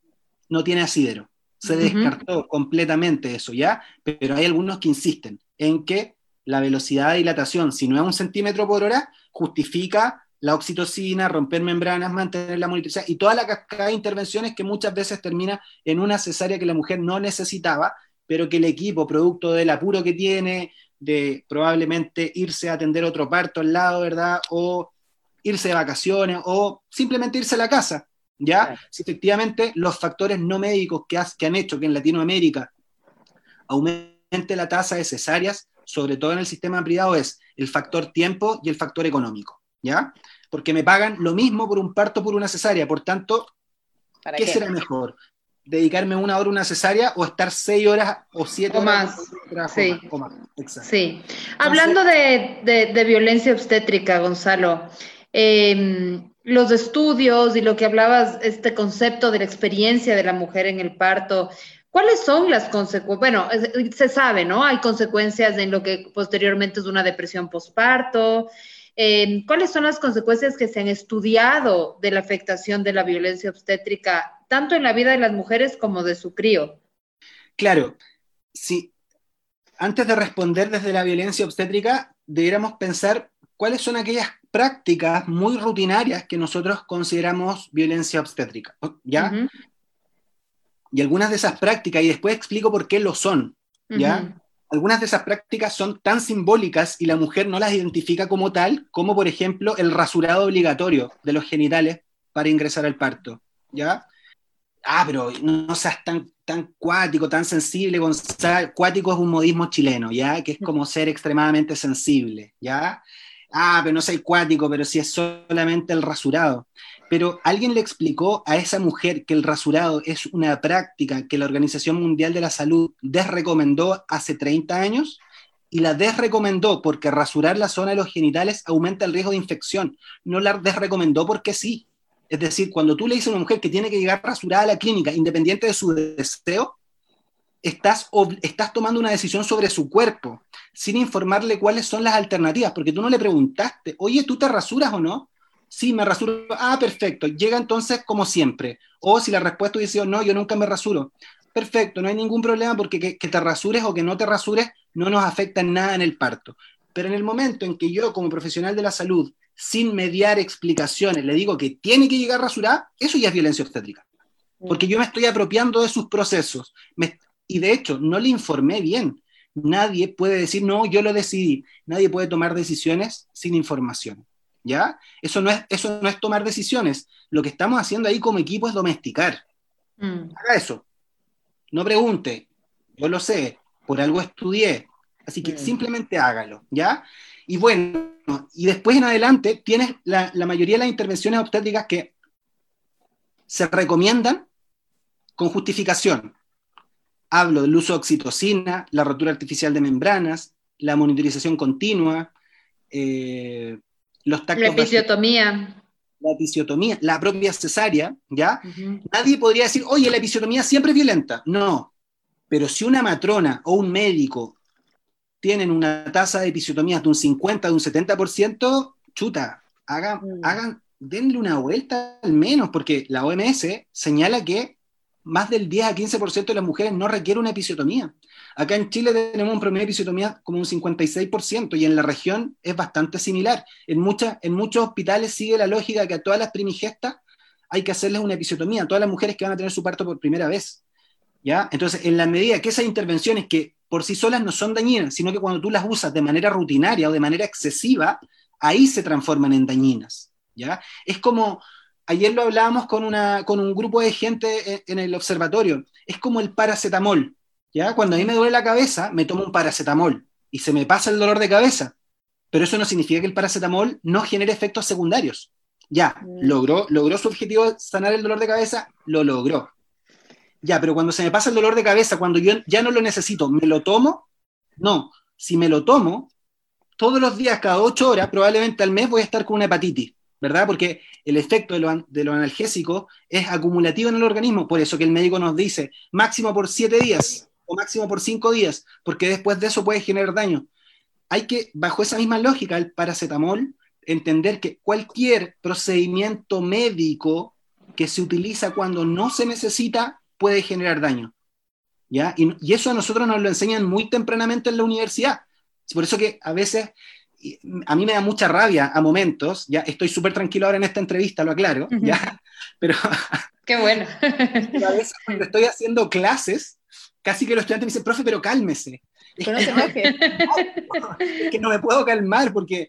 no tiene asidero. Se uh -huh. descartó completamente eso, ¿ya? Pero hay algunos que insisten en que la velocidad de dilatación, si no es un centímetro por hora, justifica la oxitocina, romper membranas, mantener la monitorización y toda la cascada de intervenciones que muchas veces termina en una cesárea que la mujer no necesitaba, pero que el equipo, producto del apuro que tiene, de probablemente irse a atender otro parto al lado, ¿verdad? O irse de vacaciones o simplemente irse a la casa, ¿ya? Claro. Si efectivamente los factores no médicos que, has, que han hecho que en Latinoamérica aumente la tasa de cesáreas, sobre todo en el sistema privado, es el factor tiempo y el factor económico, ¿ya? Porque me pagan lo mismo por un parto por una cesárea, por tanto, ¿qué, qué, será mejor? ¿Dedicarme una hora a una cesárea o estar seis horas o siete o horas? Más. Sí. O más. Exacto. sí. Hablando de, de, de, violencia obstétrica, Gonzalo, eh, los estudios y lo que hablabas, este concepto de la experiencia de la mujer en el parto, ¿Cuáles son las consecuencias? Bueno, se sabe, ¿no? Hay consecuencias en lo que posteriormente es una depresión postparto. Eh, ¿Cuáles son las consecuencias que se han estudiado de la afectación de la violencia obstétrica, tanto en la vida de las mujeres como de su crío? Claro, sí. Antes de responder desde la violencia obstétrica, debiéramos pensar cuáles son aquellas prácticas muy rutinarias que nosotros consideramos violencia obstétrica, ¿ya? Uh -huh y algunas de esas prácticas, y después explico por qué lo son, ¿ya? Uh -huh. Algunas de esas prácticas son tan simbólicas y la mujer no las identifica como tal, como por ejemplo el rasurado obligatorio de los genitales para ingresar al parto, ¿ya? Ah, pero no seas tan, tan cuático, tan sensible, Gonzalo. Cuático es un modismo chileno, ¿ya? Que es como ser extremadamente sensible, ¿ya? Ah, pero no soy cuático, pero si es solamente el rasurado pero alguien le explicó a esa mujer que el rasurado es una práctica que la Organización Mundial de la Salud desrecomendó hace 30 años y la desrecomendó porque rasurar la zona de los genitales aumenta el riesgo de infección. No la desrecomendó porque sí. Es decir, cuando tú le dices a una mujer que tiene que llegar rasurada a la clínica, independiente de su deseo, estás, tomando una decisión sobre su cuerpo, sin informarle cuáles son las alternativas, porque tú no le preguntaste, oye, ¿tú te rasuras o no? Sí, me rasuro, ah, perfecto, llega entonces como siempre. O si la respuesta hubiese no, yo nunca me rasuro. Perfecto, no hay ningún problema porque que, te rasures o que no te rasures no nos afecta nada en el parto. Pero en el momento en que yo como profesional de la salud, sin mediar explicaciones, le digo que tiene que llegar rasurada, eso ya es violencia obstétrica. porque yo me estoy apropiando de sus procesos. y de hecho, no le informé bien. Nadie puede decir, no, yo lo decidí. Nadie puede tomar decisiones sin información. ¿Ya? Eso no es, eso no es tomar decisiones. Lo que estamos haciendo ahí como equipo es domesticar. Mm. Haga eso. No pregunte. Yo lo sé. Por algo estudié. Así que mm. simplemente hágalo. ¿Ya? Y bueno, y después en adelante tienes la, la mayoría de las intervenciones obstétricas que se recomiendan con justificación. Hablo del uso de oxitocina, la rotura artificial de membranas, la monitorización continua, eh, los tactos... La episiotomía. La episiotomía, la propia cesárea, ¿ya? Nadie podría decir, oye, la episiotomía siempre es violenta. No, pero si una matrona o un médico tienen una tasa de episiotomía de un 50, de un 70%, chuta, hagan, mm. hagan, denle una vuelta al menos, porque la OMS señala que más del 10 a 15% de las mujeres no requiere una episiotomía. Acá en Chile tenemos un promedio de episiotomía como un 56% y en la región es bastante similar. En, muchas, en muchos hospitales sigue la lógica que a todas las primigestas hay que hacerles una episiotomía, a todas las mujeres que van a tener su parto por primera vez. ¿ya? Entonces, en la medida que esas intervenciones que por sí solas no son dañinas, sino que cuando tú las usas de manera rutinaria o de manera excesiva, ahí se transforman en dañinas. ¿ya? Es como, ayer lo hablábamos con, una, con un grupo de gente en, el observatorio, es como el paracetamol, ¿ya? Cuando a mí me duele la cabeza, me tomo un paracetamol y se me pasa el dolor de cabeza, pero eso no significa que el paracetamol no genere efectos secundarios. Ya, mm. logró, logró su objetivo sanar el dolor de cabeza, lo logró. Ya, pero cuando se me pasa el dolor de cabeza, cuando yo ya no lo necesito, ¿me lo tomo? No, si me lo tomo, todos los días, cada ocho horas, probablemente al mes voy a estar con una hepatitis. ¿verdad? Porque el efecto de lo, de analgésico es acumulativo en el organismo, por eso que el médico nos dice máximo por siete días o máximo por cinco días, porque después de eso puede generar daño. Hay que, bajo esa misma lógica, el paracetamol, entender que cualquier procedimiento médico que se utiliza cuando no se necesita puede generar daño. ¿ya? Y, y eso a nosotros nos lo enseñan muy tempranamente en la universidad. Por eso que a veces a mí me da mucha rabia a momentos, ya estoy súper tranquilo ahora en esta entrevista, lo aclaro, ya, pero... Qué bueno. a veces cuando estoy haciendo clases, casi que los estudiantes me dicen, profe, pero cálmese. Pero no se enoje. es que no me puedo calmar porque,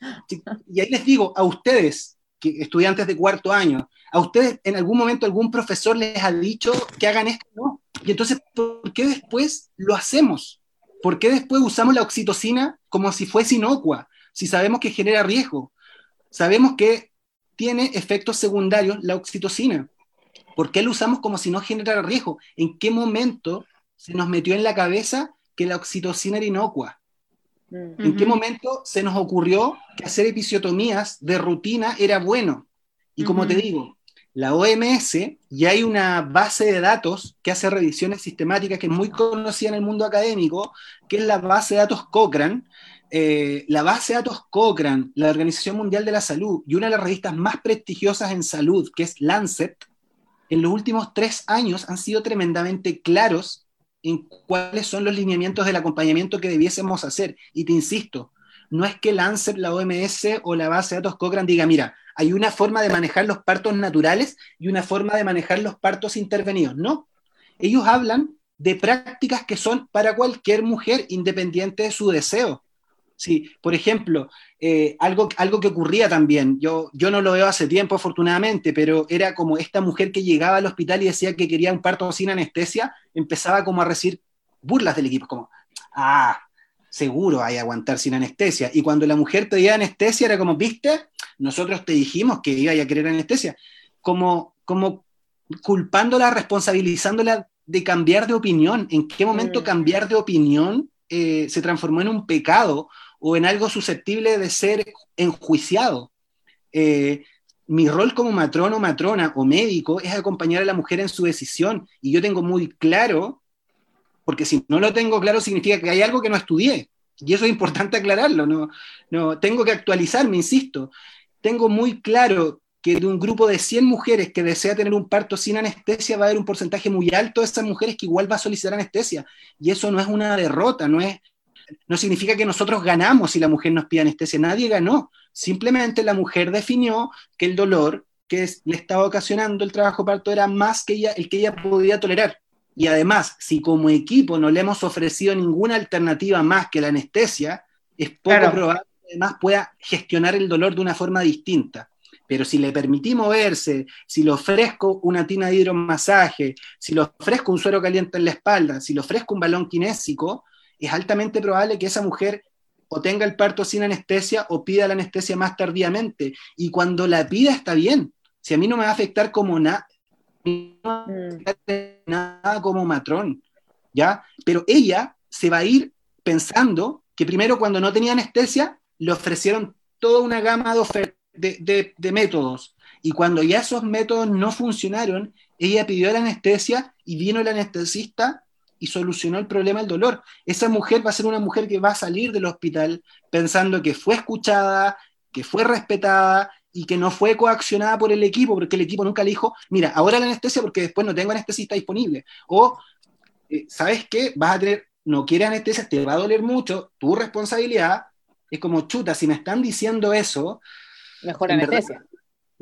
y ahí les digo, a ustedes, que, estudiantes de cuarto año, a ustedes en algún momento algún profesor les ha dicho que hagan esto, no. Y entonces, ¿por qué después lo hacemos? ¿Por qué después usamos la oxitocina como si fuese inocua? si sabemos que genera riesgo? Sabemos que tiene efectos secundarios la oxitocina. ¿Por qué lo usamos como si no generara riesgo? ¿En qué momento se nos metió en la cabeza que la oxitocina era inocua? Mm. ¿En qué momento se nos ocurrió que hacer episiotomías de rutina era bueno? Y como te digo, la OMS ya hay una base de datos que hace revisiones sistemáticas que es muy conocida en el mundo académico, que es la base de datos Cochrane, eh, la base de datos Cochrane, la Organización Mundial de la Salud y una de las revistas más prestigiosas en salud, que es Lancet, en los últimos tres años han sido tremendamente claros en cuáles son los lineamientos del acompañamiento que debiésemos hacer. Y te insisto, no es que Lancet, la OMS o la base de datos Cochrane diga, mira, hay una forma de manejar los partos naturales y una forma de manejar los partos intervenidos. No, ellos hablan de prácticas que son para cualquier mujer independiente de su deseo. Sí, por ejemplo, eh, algo, algo que ocurría también, yo, yo no lo veo hace tiempo afortunadamente, pero era como esta mujer que llegaba al hospital y decía que quería un parto sin anestesia, empezaba como a recibir burlas del equipo, como, ah, seguro hay aguantar sin anestesia. Y cuando la mujer pedía anestesia era como, viste, nosotros te dijimos que iba a querer anestesia, como, como culpándola, responsabilizándola de cambiar de opinión. ¿En qué momento mm. cambiar de opinión eh, se transformó en un pecado o en algo susceptible de ser enjuiciado. Eh, mi rol como matrono, matrona o médico es acompañar a la mujer en su decisión y yo tengo muy claro, porque si no lo tengo claro significa que hay algo que no estudié y eso es importante aclararlo, no, no tengo que actualizarme, insisto. Tengo muy claro que de un grupo de 100 mujeres que desea tener un parto sin anestesia va a haber un porcentaje muy alto de esas mujeres que igual va a solicitar anestesia. Y eso no es una derrota, no es, no significa que nosotros ganamos si la mujer nos pide anestesia, nadie ganó. Simplemente la mujer definió que el dolor que le estaba ocasionando el trabajo parto era más que ella, el que ella podía tolerar. Y además, si como equipo no le hemos ofrecido ninguna alternativa más que la anestesia, es poco probable que además pueda gestionar el dolor de una forma distinta. Pero si le permití moverse, si le ofrezco una tina de hidromasaje, si le ofrezco un suero caliente en la espalda, si le ofrezco un balón kinésico, es altamente probable que esa mujer o tenga el parto sin anestesia o pida la anestesia más tardíamente. Y cuando la pida está bien. Si a mí no me va a afectar como nada, nada como matrón, ¿ya? Pero ella se va a ir pensando que primero cuando no tenía anestesia le ofrecieron toda una gama de de, métodos. Y cuando ya esos métodos no funcionaron, ella pidió la anestesia y vino el anestesista y solucionó el problema del dolor. Esa mujer va a ser una mujer que va a salir del hospital pensando que fue escuchada, que fue respetada y que no fue coaccionada por el equipo, porque el equipo nunca le dijo, mira, ahora la anestesia porque después no tengo anestesista disponible. O, eh, ¿sabes qué? Vas a tener, no quieres anestesia, te va a doler mucho, tu responsabilidad. Es como, chuta, si me están diciendo eso, Mejor anestesia.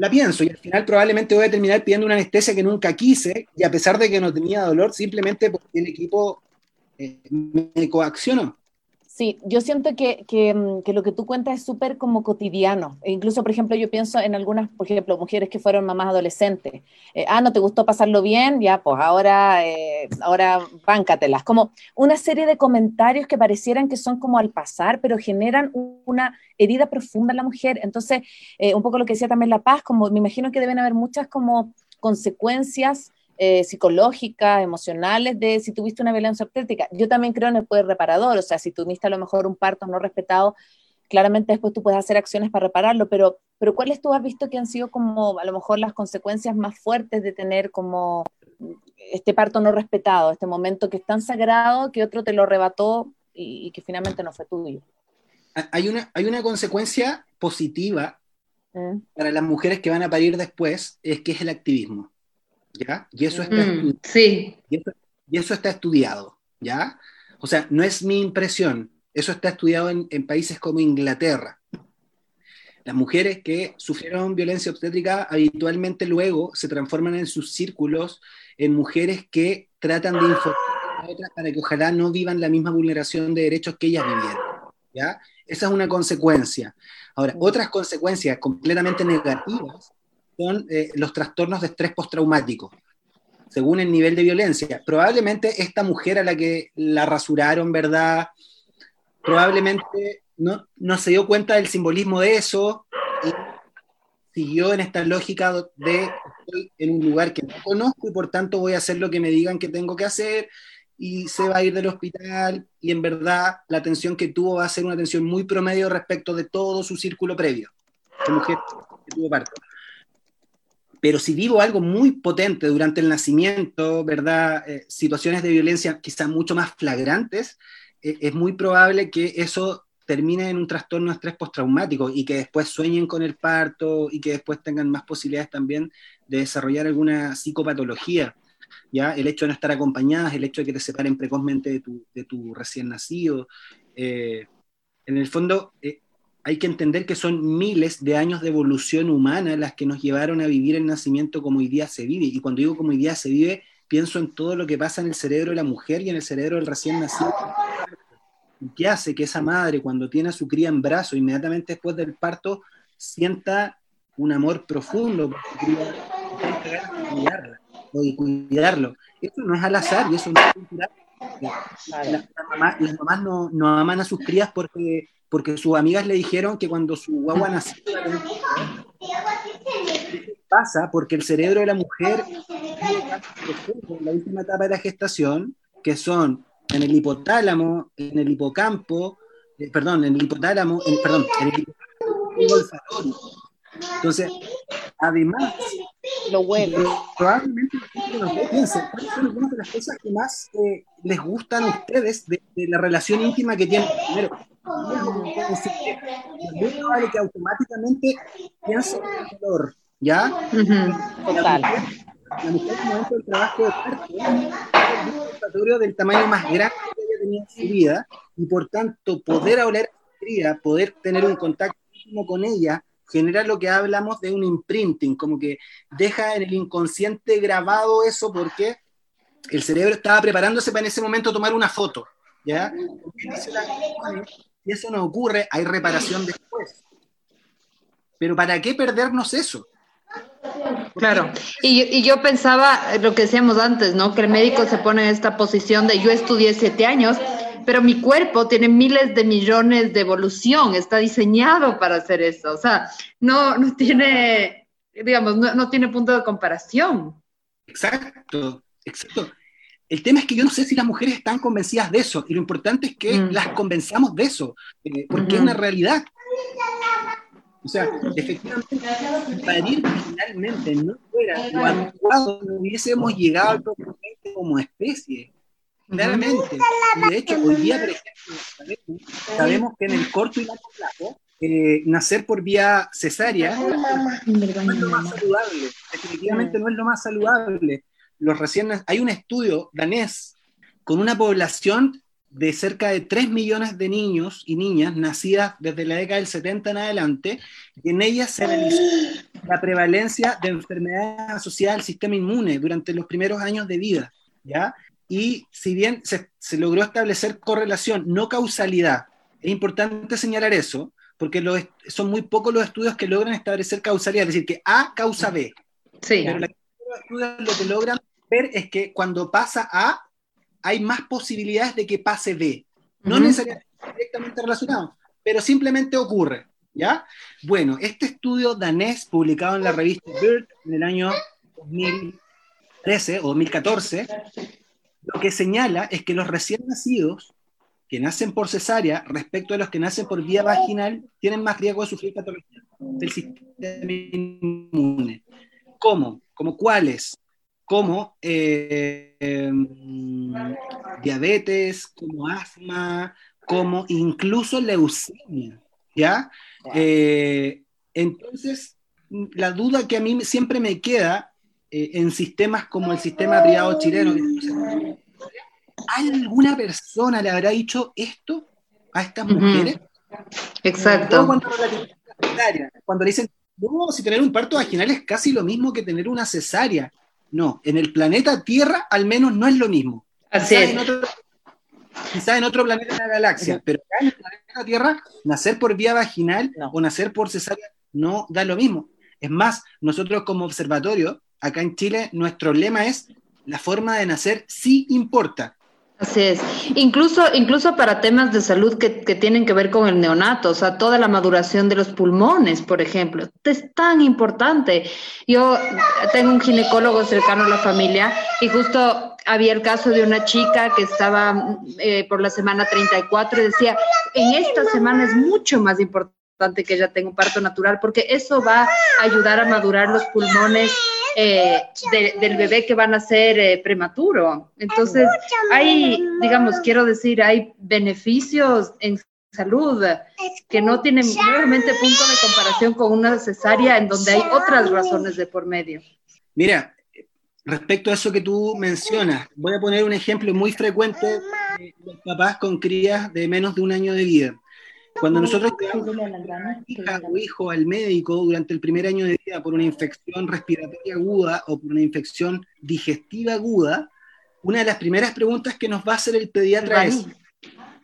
La pienso y al final probablemente voy a terminar pidiendo una anestesia que nunca quise y a pesar de que no tenía dolor, simplemente porque el equipo eh, me coaccionó. Sí, yo siento que, mm, que, lo que tú cuentas es súper como cotidiano. E incluso, por ejemplo, yo pienso en algunas, por ejemplo, mujeres que fueron mamás adolescentes. Eh, ah, ¿no te gustó pasarlo bien? Ya, pues ahora, eh, ahora báncatelas. Como una serie de comentarios que parecieran que son como al pasar, pero generan una herida profunda en la mujer. Entonces, eh, un poco lo que decía también La Paz, como me imagino que deben haber muchas como consecuencias eh, psicológicas, emocionales de si tuviste una violencia obstétrica. Yo también creo en el poder reparador, o sea, si tuviste a lo mejor un parto no respetado, claramente después tú puedes hacer acciones para repararlo, pero, pero ¿cuáles tú has visto que han sido como a lo mejor las consecuencias más fuertes de tener como este parto no respetado, este momento que es tan sagrado que otro te lo arrebató y, que finalmente no fue tuyo? Hay una, hay una consecuencia positiva mm. para las mujeres que van a parir después, es que es el activismo. ¿Ya? Y eso está, mm, sí. y eso, está estudiado, ¿ya? O sea, no es mi impresión, eso está estudiado en, países como Inglaterra. Las mujeres que sufrieron violencia obstétrica habitualmente luego se transforman en sus círculos en mujeres que tratan de informar a otras para que ojalá no vivan la misma vulneración de derechos que ellas vivieron. ¿ya? Esa es una consecuencia. Ahora, otras consecuencias completamente negativas son eh, los trastornos de estrés postraumático, según el nivel de violencia. Probablemente esta mujer a la que la rasuraron, ¿verdad? Probablemente no, no se dio cuenta del simbolismo de eso y siguió en esta lógica de estoy en un lugar que no conozco y por tanto voy a hacer lo que me digan que tengo que hacer y se va a ir del hospital y en verdad la atención que tuvo va a ser una atención muy promedio respecto de todo su círculo previo. De mujer que tuvo parto pero si vivo algo muy potente durante el nacimiento, ¿verdad? Eh, situaciones de violencia quizá mucho más flagrantes, eh, es muy probable que eso termine en un trastorno de estrés postraumático y que después sueñen con el parto y que después tengan más posibilidades también de desarrollar alguna psicopatología. ¿ya? El hecho de no estar acompañadas, el hecho de que te separen precozmente de tu, de tu recién nacido. Eh, en el fondo, hay que entender que son miles de años de evolución humana las que nos llevaron a vivir el nacimiento como hoy día se vive. Y cuando digo como hoy día se vive, pienso en todo lo que pasa en el cerebro de la mujer y en el cerebro del recién nacido. ¿Qué hace que esa madre, cuando tiene a su cría en brazos, inmediatamente después del parto, sienta un amor profundo por su cría, cuidarla, cuidarlo? Eso no es al azar y eso no es cultural. Las, mamás, no, no aman a sus crías porque porque sus amigas le dijeron que cuando su guagua nació pasa porque el cerebro de la mujer en la última etapa de la gestación, que son en el hipotálamo, en el hipocampo, eh, perdón, en el hipotálamo, perdón, en el hipotálamo Entonces, además, lo bueno. Probablemente piensen, ¿cuáles son algunas de las cosas que más eh, les gustan a ustedes de, de, la relación íntima que tienen? Primero, es probable que automáticamente piense en el dolor, ¿ya? Total. La mujer, en el momento del trabajo de parto, es un del tamaño más grande que ella tenía en su vida, y por tanto, poder oler a poder tener un contacto íntimo con ella, genera lo que hablamos de un imprinting, como que deja en el inconsciente grabado eso porque el cerebro estaba preparándose para en ese momento tomar una foto, ¿ya? Si eso no ocurre, hay reparación después. Pero ¿para qué perdernos eso? Claro, y, yo pensaba lo que decíamos antes, ¿no? Que el médico se pone en esta posición de yo estudié siete años, pero mi cuerpo tiene miles de millones de evolución, está diseñado para hacer eso, o sea, no, no tiene, digamos, no, tiene punto de comparación. Exacto, exacto. El tema es que yo no sé si las mujeres están convencidas de eso, y lo importante es que mm. las convenzamos de eso, eh, porque es una realidad. O sea, efectivamente, si finalmente no fuera lo adecuado, no hubiésemos llegado al como especie. Claramente. De hecho, hoy día, por ejemplo, sabemos, que en el corto y largo plazo, eh, nacer por vía cesárea no es lo más saludable. Definitivamente no es lo más saludable. Los recién, hay un estudio danés con una población de cerca de 3 millones de niños y niñas nacidas desde la década del 70 en adelante, y en ellas se analizó la prevalencia de enfermedades asociadas al sistema inmune durante los primeros años de vida, ¿ya? Y si bien se, se logró establecer correlación, no causalidad, es importante señalar eso, porque son muy pocos los estudios que logran establecer causalidad, es decir, que A causa B. Sí. Pero los estudios lo que logran ver es que cuando pasa A, hay más posibilidades de que pase B. No necesariamente directamente relacionado, pero simplemente ocurre. ¿Ya? Bueno, este estudio danés publicado en la revista Bird en el año 2013 o 2014, lo que señala es que los recién nacidos que nacen por cesárea respecto a los que nacen por vía vaginal tienen más riesgo de sufrir patologías del sistema inmune. ¿Cómo? ¿Cómo cuáles? como eh, em, diabetes, como asma, como incluso leucemia, ¿ya? Eh, entonces, la duda que a mí siempre me queda eh, en sistemas como el sistema privado chileno, ¿alguna persona le habrá dicho esto a estas mujeres? Exacto. Cuando, cuando le dicen, no, si tener un parto vaginal es casi lo mismo que tener una cesárea. No, en el planeta Tierra al menos no es lo mismo. Así quizás En otro, quizás en otro planeta de la galaxia, pero acá en el planeta Tierra, nacer por vía vaginal o nacer por cesárea no da lo mismo. Es más, nosotros como observatorio, acá en Chile, nuestro lema es la forma de nacer sí importa. Así es. Incluso, incluso para temas de salud que, que, tienen que ver con el neonato, o sea, toda la maduración de los pulmones, por ejemplo, es tan importante. Yo tengo un ginecólogo cercano a la familia y justo había el caso de una chica que estaba eh, por la semana 34 y decía, en esta semana es mucho más importante que ella tenga un parto natural porque eso va a ayudar a madurar los pulmones eh, del bebé que van a ser eh, prematuro. Entonces, hay, digamos, quiero decir, hay beneficios en salud que no tienen nuevamente punto de comparación con una cesárea en donde hay otras razones de por medio. Mira, respecto a eso que tú mencionas, voy a poner un ejemplo muy frecuente de los papás con crías de menos de un año de vida. Cuando nosotros llevamos a hija o hijo al médico durante el primer año de vida por una infección respiratoria aguda o por una infección digestiva aguda, una de las primeras preguntas que nos va a hacer el pediatra es,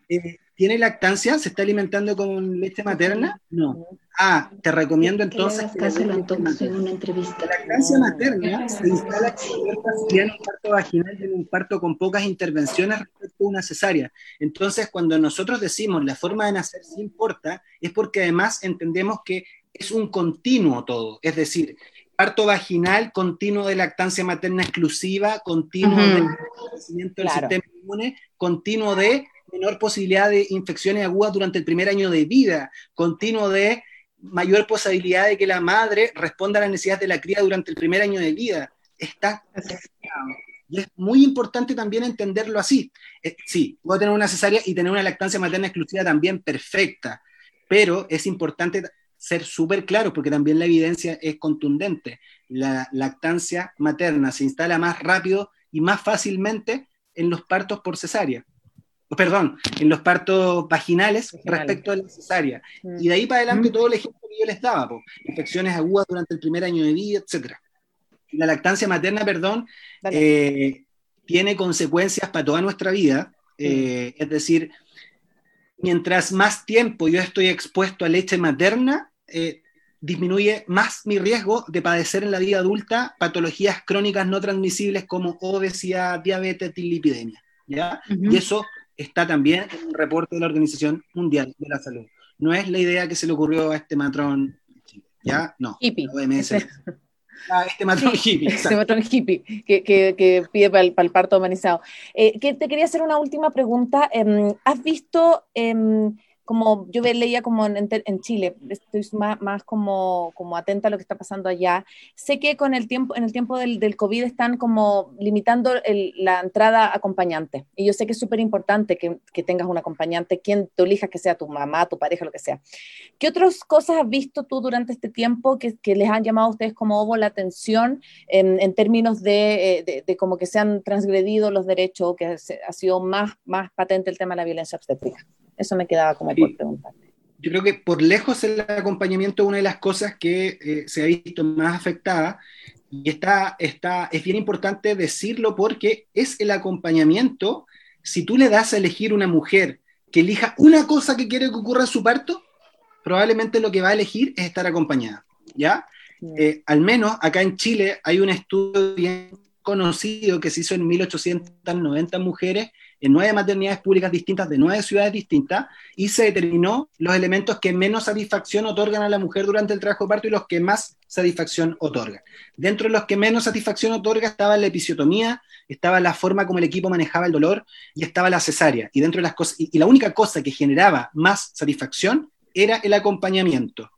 eh, ¿tiene lactancia? ¿Se está alimentando con leche materna? No. Ah, te recomiendo entonces. Que la en una entrevista. La lactancia materna se instala en un parto vaginal y en un parto con pocas intervenciones respecto a una cesárea. Entonces, cuando nosotros decimos la forma de nacer sí importa, es porque además entendemos que es un continuo todo. Es decir, parto vaginal, continuo de lactancia materna exclusiva, continuo de crecimiento del sistema inmune, continuo de menor posibilidad de infecciones agudas durante el primer año de vida, continuo de mayor posibilidad de que la madre responda a las necesidades de la cría durante el primer año de vida. Está y es muy importante también entenderlo así. Eh, sí, puedo tener una cesárea y tener una lactancia materna exclusiva también perfecta, pero es importante ser súper claro porque también la evidencia es contundente. La lactancia materna se instala más rápido y más fácilmente en los partos por cesárea. Perdón, en los partos vaginales, respecto a la cesárea. Mm. Y de ahí para adelante mm. todo el ejemplo que yo les daba, infecciones agudas durante el primer año de vida, etc. La lactancia materna, perdón, eh, tiene consecuencias para toda nuestra vida. Eh, es decir, mientras más tiempo yo estoy expuesto a leche materna, eh, disminuye más mi riesgo de padecer en la vida adulta patologías crónicas no transmisibles como obesidad, diabetes, lipidemia. ¿ya? Y eso está también en un reporte de la Organización Mundial de la Salud. No es la idea que se le ocurrió a este matrón, ¿ya? No. Hippie. OMS. Ah, este matrón hippie. Este matrón hippie que, que, pide para el, parto humanizado. Eh, que te quería hacer una última pregunta. Em, ¿Has visto em, como yo leía como en, en Chile, estoy más, más, como, como atenta a lo que está pasando allá. Sé que con el tiempo, en el tiempo del, del COVID están como limitando el, la entrada acompañante. Y yo sé que es súper importante que, que, tengas un acompañante, quien tú elijas que sea tu mamá, tu pareja, lo que sea. ¿Qué otras cosas has visto tú durante este tiempo que, que les han llamado a ustedes como hubo la atención en, en términos de, eh, de, de, como que se han transgredido los derechos, que ha sido más, más patente el tema de la violencia obstétrica? Eso me quedaba como por preguntarte. Yo creo que por lejos el acompañamiento es una de las cosas que eh, se ha visto más afectada y está, está, es bien importante decirlo porque es el acompañamiento, si tú le das a elegir una mujer que elija una cosa que quiere que ocurra en su parto, probablemente lo que va a elegir es estar acompañada, ¿ya? Eh, al menos acá en Chile hay un estudio bien conocido que se hizo en 1890 mujeres en nueve maternidades públicas distintas de nueve ciudades distintas y se determinó los elementos que menos satisfacción otorgan a la mujer durante el trabajo de parto y los que más satisfacción otorgan. Dentro de los que menos satisfacción otorga estaba la episiotomía, estaba la forma como el equipo manejaba el dolor y estaba la cesárea. Y dentro de las cosas, y, la única cosa que generaba más satisfacción era el acompañamiento.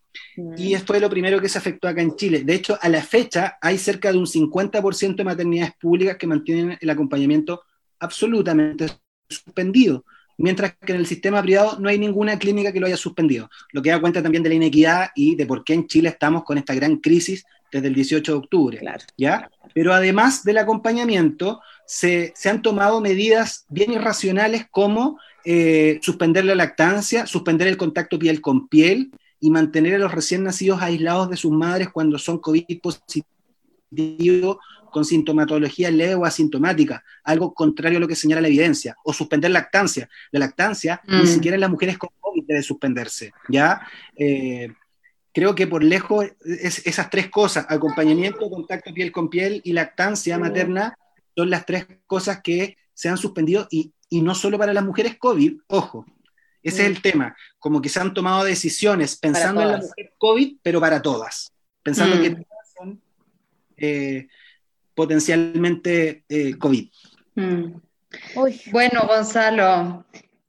Y esto fue lo primero que se afectó acá en Chile. De hecho, a la fecha hay cerca de un 50% de maternidades públicas que mantienen el acompañamiento absolutamente suspendido, mientras que en el sistema privado no hay ninguna clínica que lo haya suspendido, lo que da cuenta también de la inequidad y de por qué en Chile estamos con esta gran crisis desde el 18 de octubre. ¿ya? Pero además del acompañamiento, se, han tomado medidas bien irracionales como eh, suspender la lactancia, suspender el contacto piel con piel y mantener a los recién nacidos aislados de sus madres cuando son COVID positivos con sintomatología leve o asintomática, algo contrario a lo que señala la evidencia, o suspender lactancia. La lactancia ni mm. siquiera en las mujeres con COVID debe suspenderse, ¿ya? Eh, creo que por lejos esas tres cosas, acompañamiento, contacto piel con piel y lactancia materna, son las tres cosas que se han suspendido y, no solo para las mujeres COVID, ojo, ese es mm. el tema, como que se han tomado decisiones pensando en la mujer COVID, pero para todas, pensando mm. que todas son eh, potencialmente eh, COVID. Mm. Bueno, Gonzalo,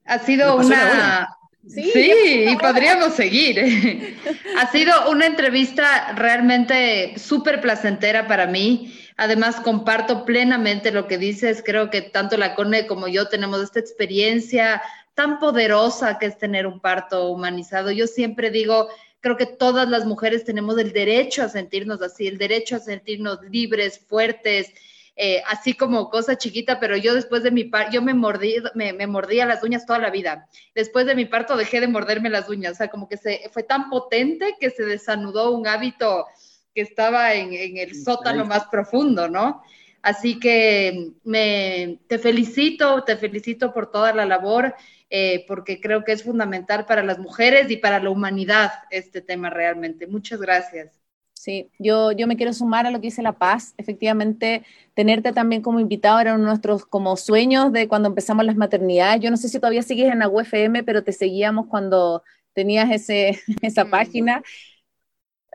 ha sido una... Sí, y podríamos seguir. ha sido una entrevista realmente súper placentera para mí. Además, comparto plenamente lo que dices. Creo que tanto la CONE como yo tenemos esta experiencia tan poderosa que es tener un parto humanizado. Yo siempre digo, Creo que todas las mujeres tenemos el derecho a sentirnos así, el derecho a sentirnos libres, fuertes, eh, así como cosa chiquita, pero yo después de mi parto, yo me mordí, me, mordía las uñas toda la vida. Después de mi parto dejé de morderme las uñas, o sea, como que se, fue tan potente que se desanudó un hábito que estaba en, en el sótano más profundo, ¿no? Así que me, te felicito, te felicito por toda la labor. Eh, porque creo que es fundamental para las mujeres y para la humanidad este tema realmente. Muchas gracias. Sí, yo, yo me quiero sumar a lo que dice La Paz. Efectivamente, tenerte también como invitado era uno de nuestros como sueños de cuando empezamos las maternidades. Yo no sé si todavía sigues en la UFM, pero te seguíamos cuando tenías ese, esa mm. página,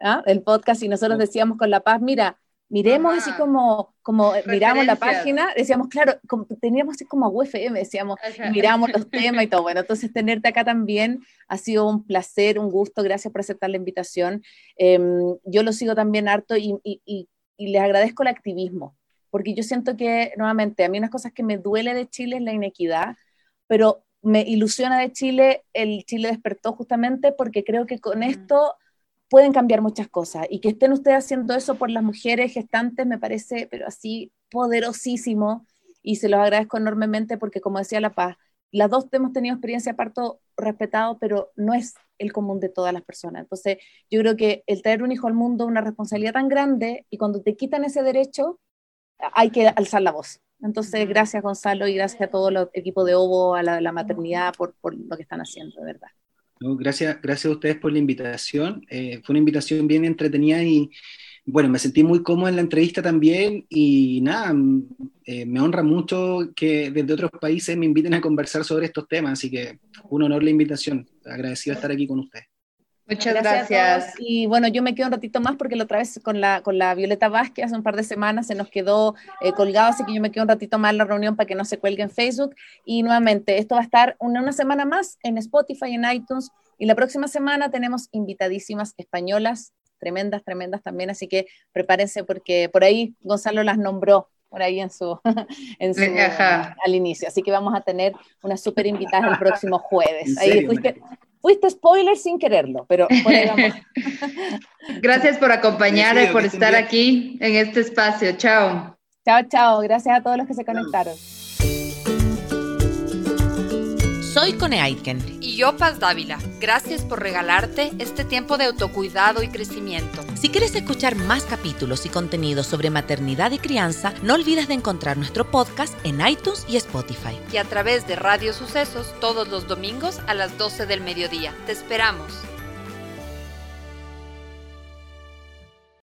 ¿ah? el podcast, y nosotros decíamos con La Paz, mira, miremos así como, como miramos la página, decíamos, claro, teníamos así como UFM, decíamos, miramos los temas y todo. Bueno, entonces tenerte acá también ha sido un placer, un gusto, gracias por aceptar la invitación. Em, yo lo sigo también harto y, y, y, les agradezco el activismo, porque yo siento que, nuevamente, a mí unas cosas que me duele de Chile es la inequidad, pero me ilusiona de Chile, el Chile despertó justamente porque creo que con esto pueden cambiar muchas cosas y que estén ustedes haciendo eso por las mujeres gestantes me parece, pero así poderosísimo y se los agradezco enormemente porque como decía La Paz, las dos hemos tenido experiencia de parto respetado, pero no es el común de todas las personas. Entonces, yo creo que el traer un hijo al mundo es una responsabilidad tan grande y cuando te quitan ese derecho, hay que alzar la voz. Entonces, gracias Gonzalo y gracias a todo el equipo de OVO, a la, la maternidad, por, por, lo que están haciendo, de verdad. Gracias, gracias a ustedes por la invitación. Eh, fue una invitación bien entretenida y, bueno, me sentí muy cómodo en la entrevista también y nada, eh, me honra mucho que desde otros países me inviten a conversar sobre estos temas, así que un honor la invitación. Agradecido de estar aquí con ustedes. Muchas gracias. Y bueno, yo me quedo un ratito más porque la otra vez con la, con la Violeta Vázquez hace un par de semanas se nos quedó eh, colgado, así que yo me quedo un ratito más en la reunión para que no se cuelgue en Facebook. Y nuevamente, esto va a estar una, una semana más en Spotify, en iTunes. Y la próxima semana tenemos invitadísimas españolas tremendas, tremendas también, así que prepárense porque por ahí Gonzalo las nombró por ahí en su, en su al inicio. Así que vamos a tener una súper invitada el próximo jueves. Ahí fuiste, fuiste, spoiler sin quererlo, pero Gracias por acompañarme, por estar aquí en este espacio. Chao. Chao, chao. Gracias a todos los que se conectaron. Soy Cone Aitken. Y yo, Paz Dávila. Gracias por regalarte este tiempo de autocuidado y crecimiento. Si quieres escuchar más capítulos y contenidos sobre maternidad y crianza, no olvides de encontrar nuestro podcast en iTunes y Spotify. Y a través de Radio Sucesos todos los domingos a las 12 del mediodía. Te esperamos.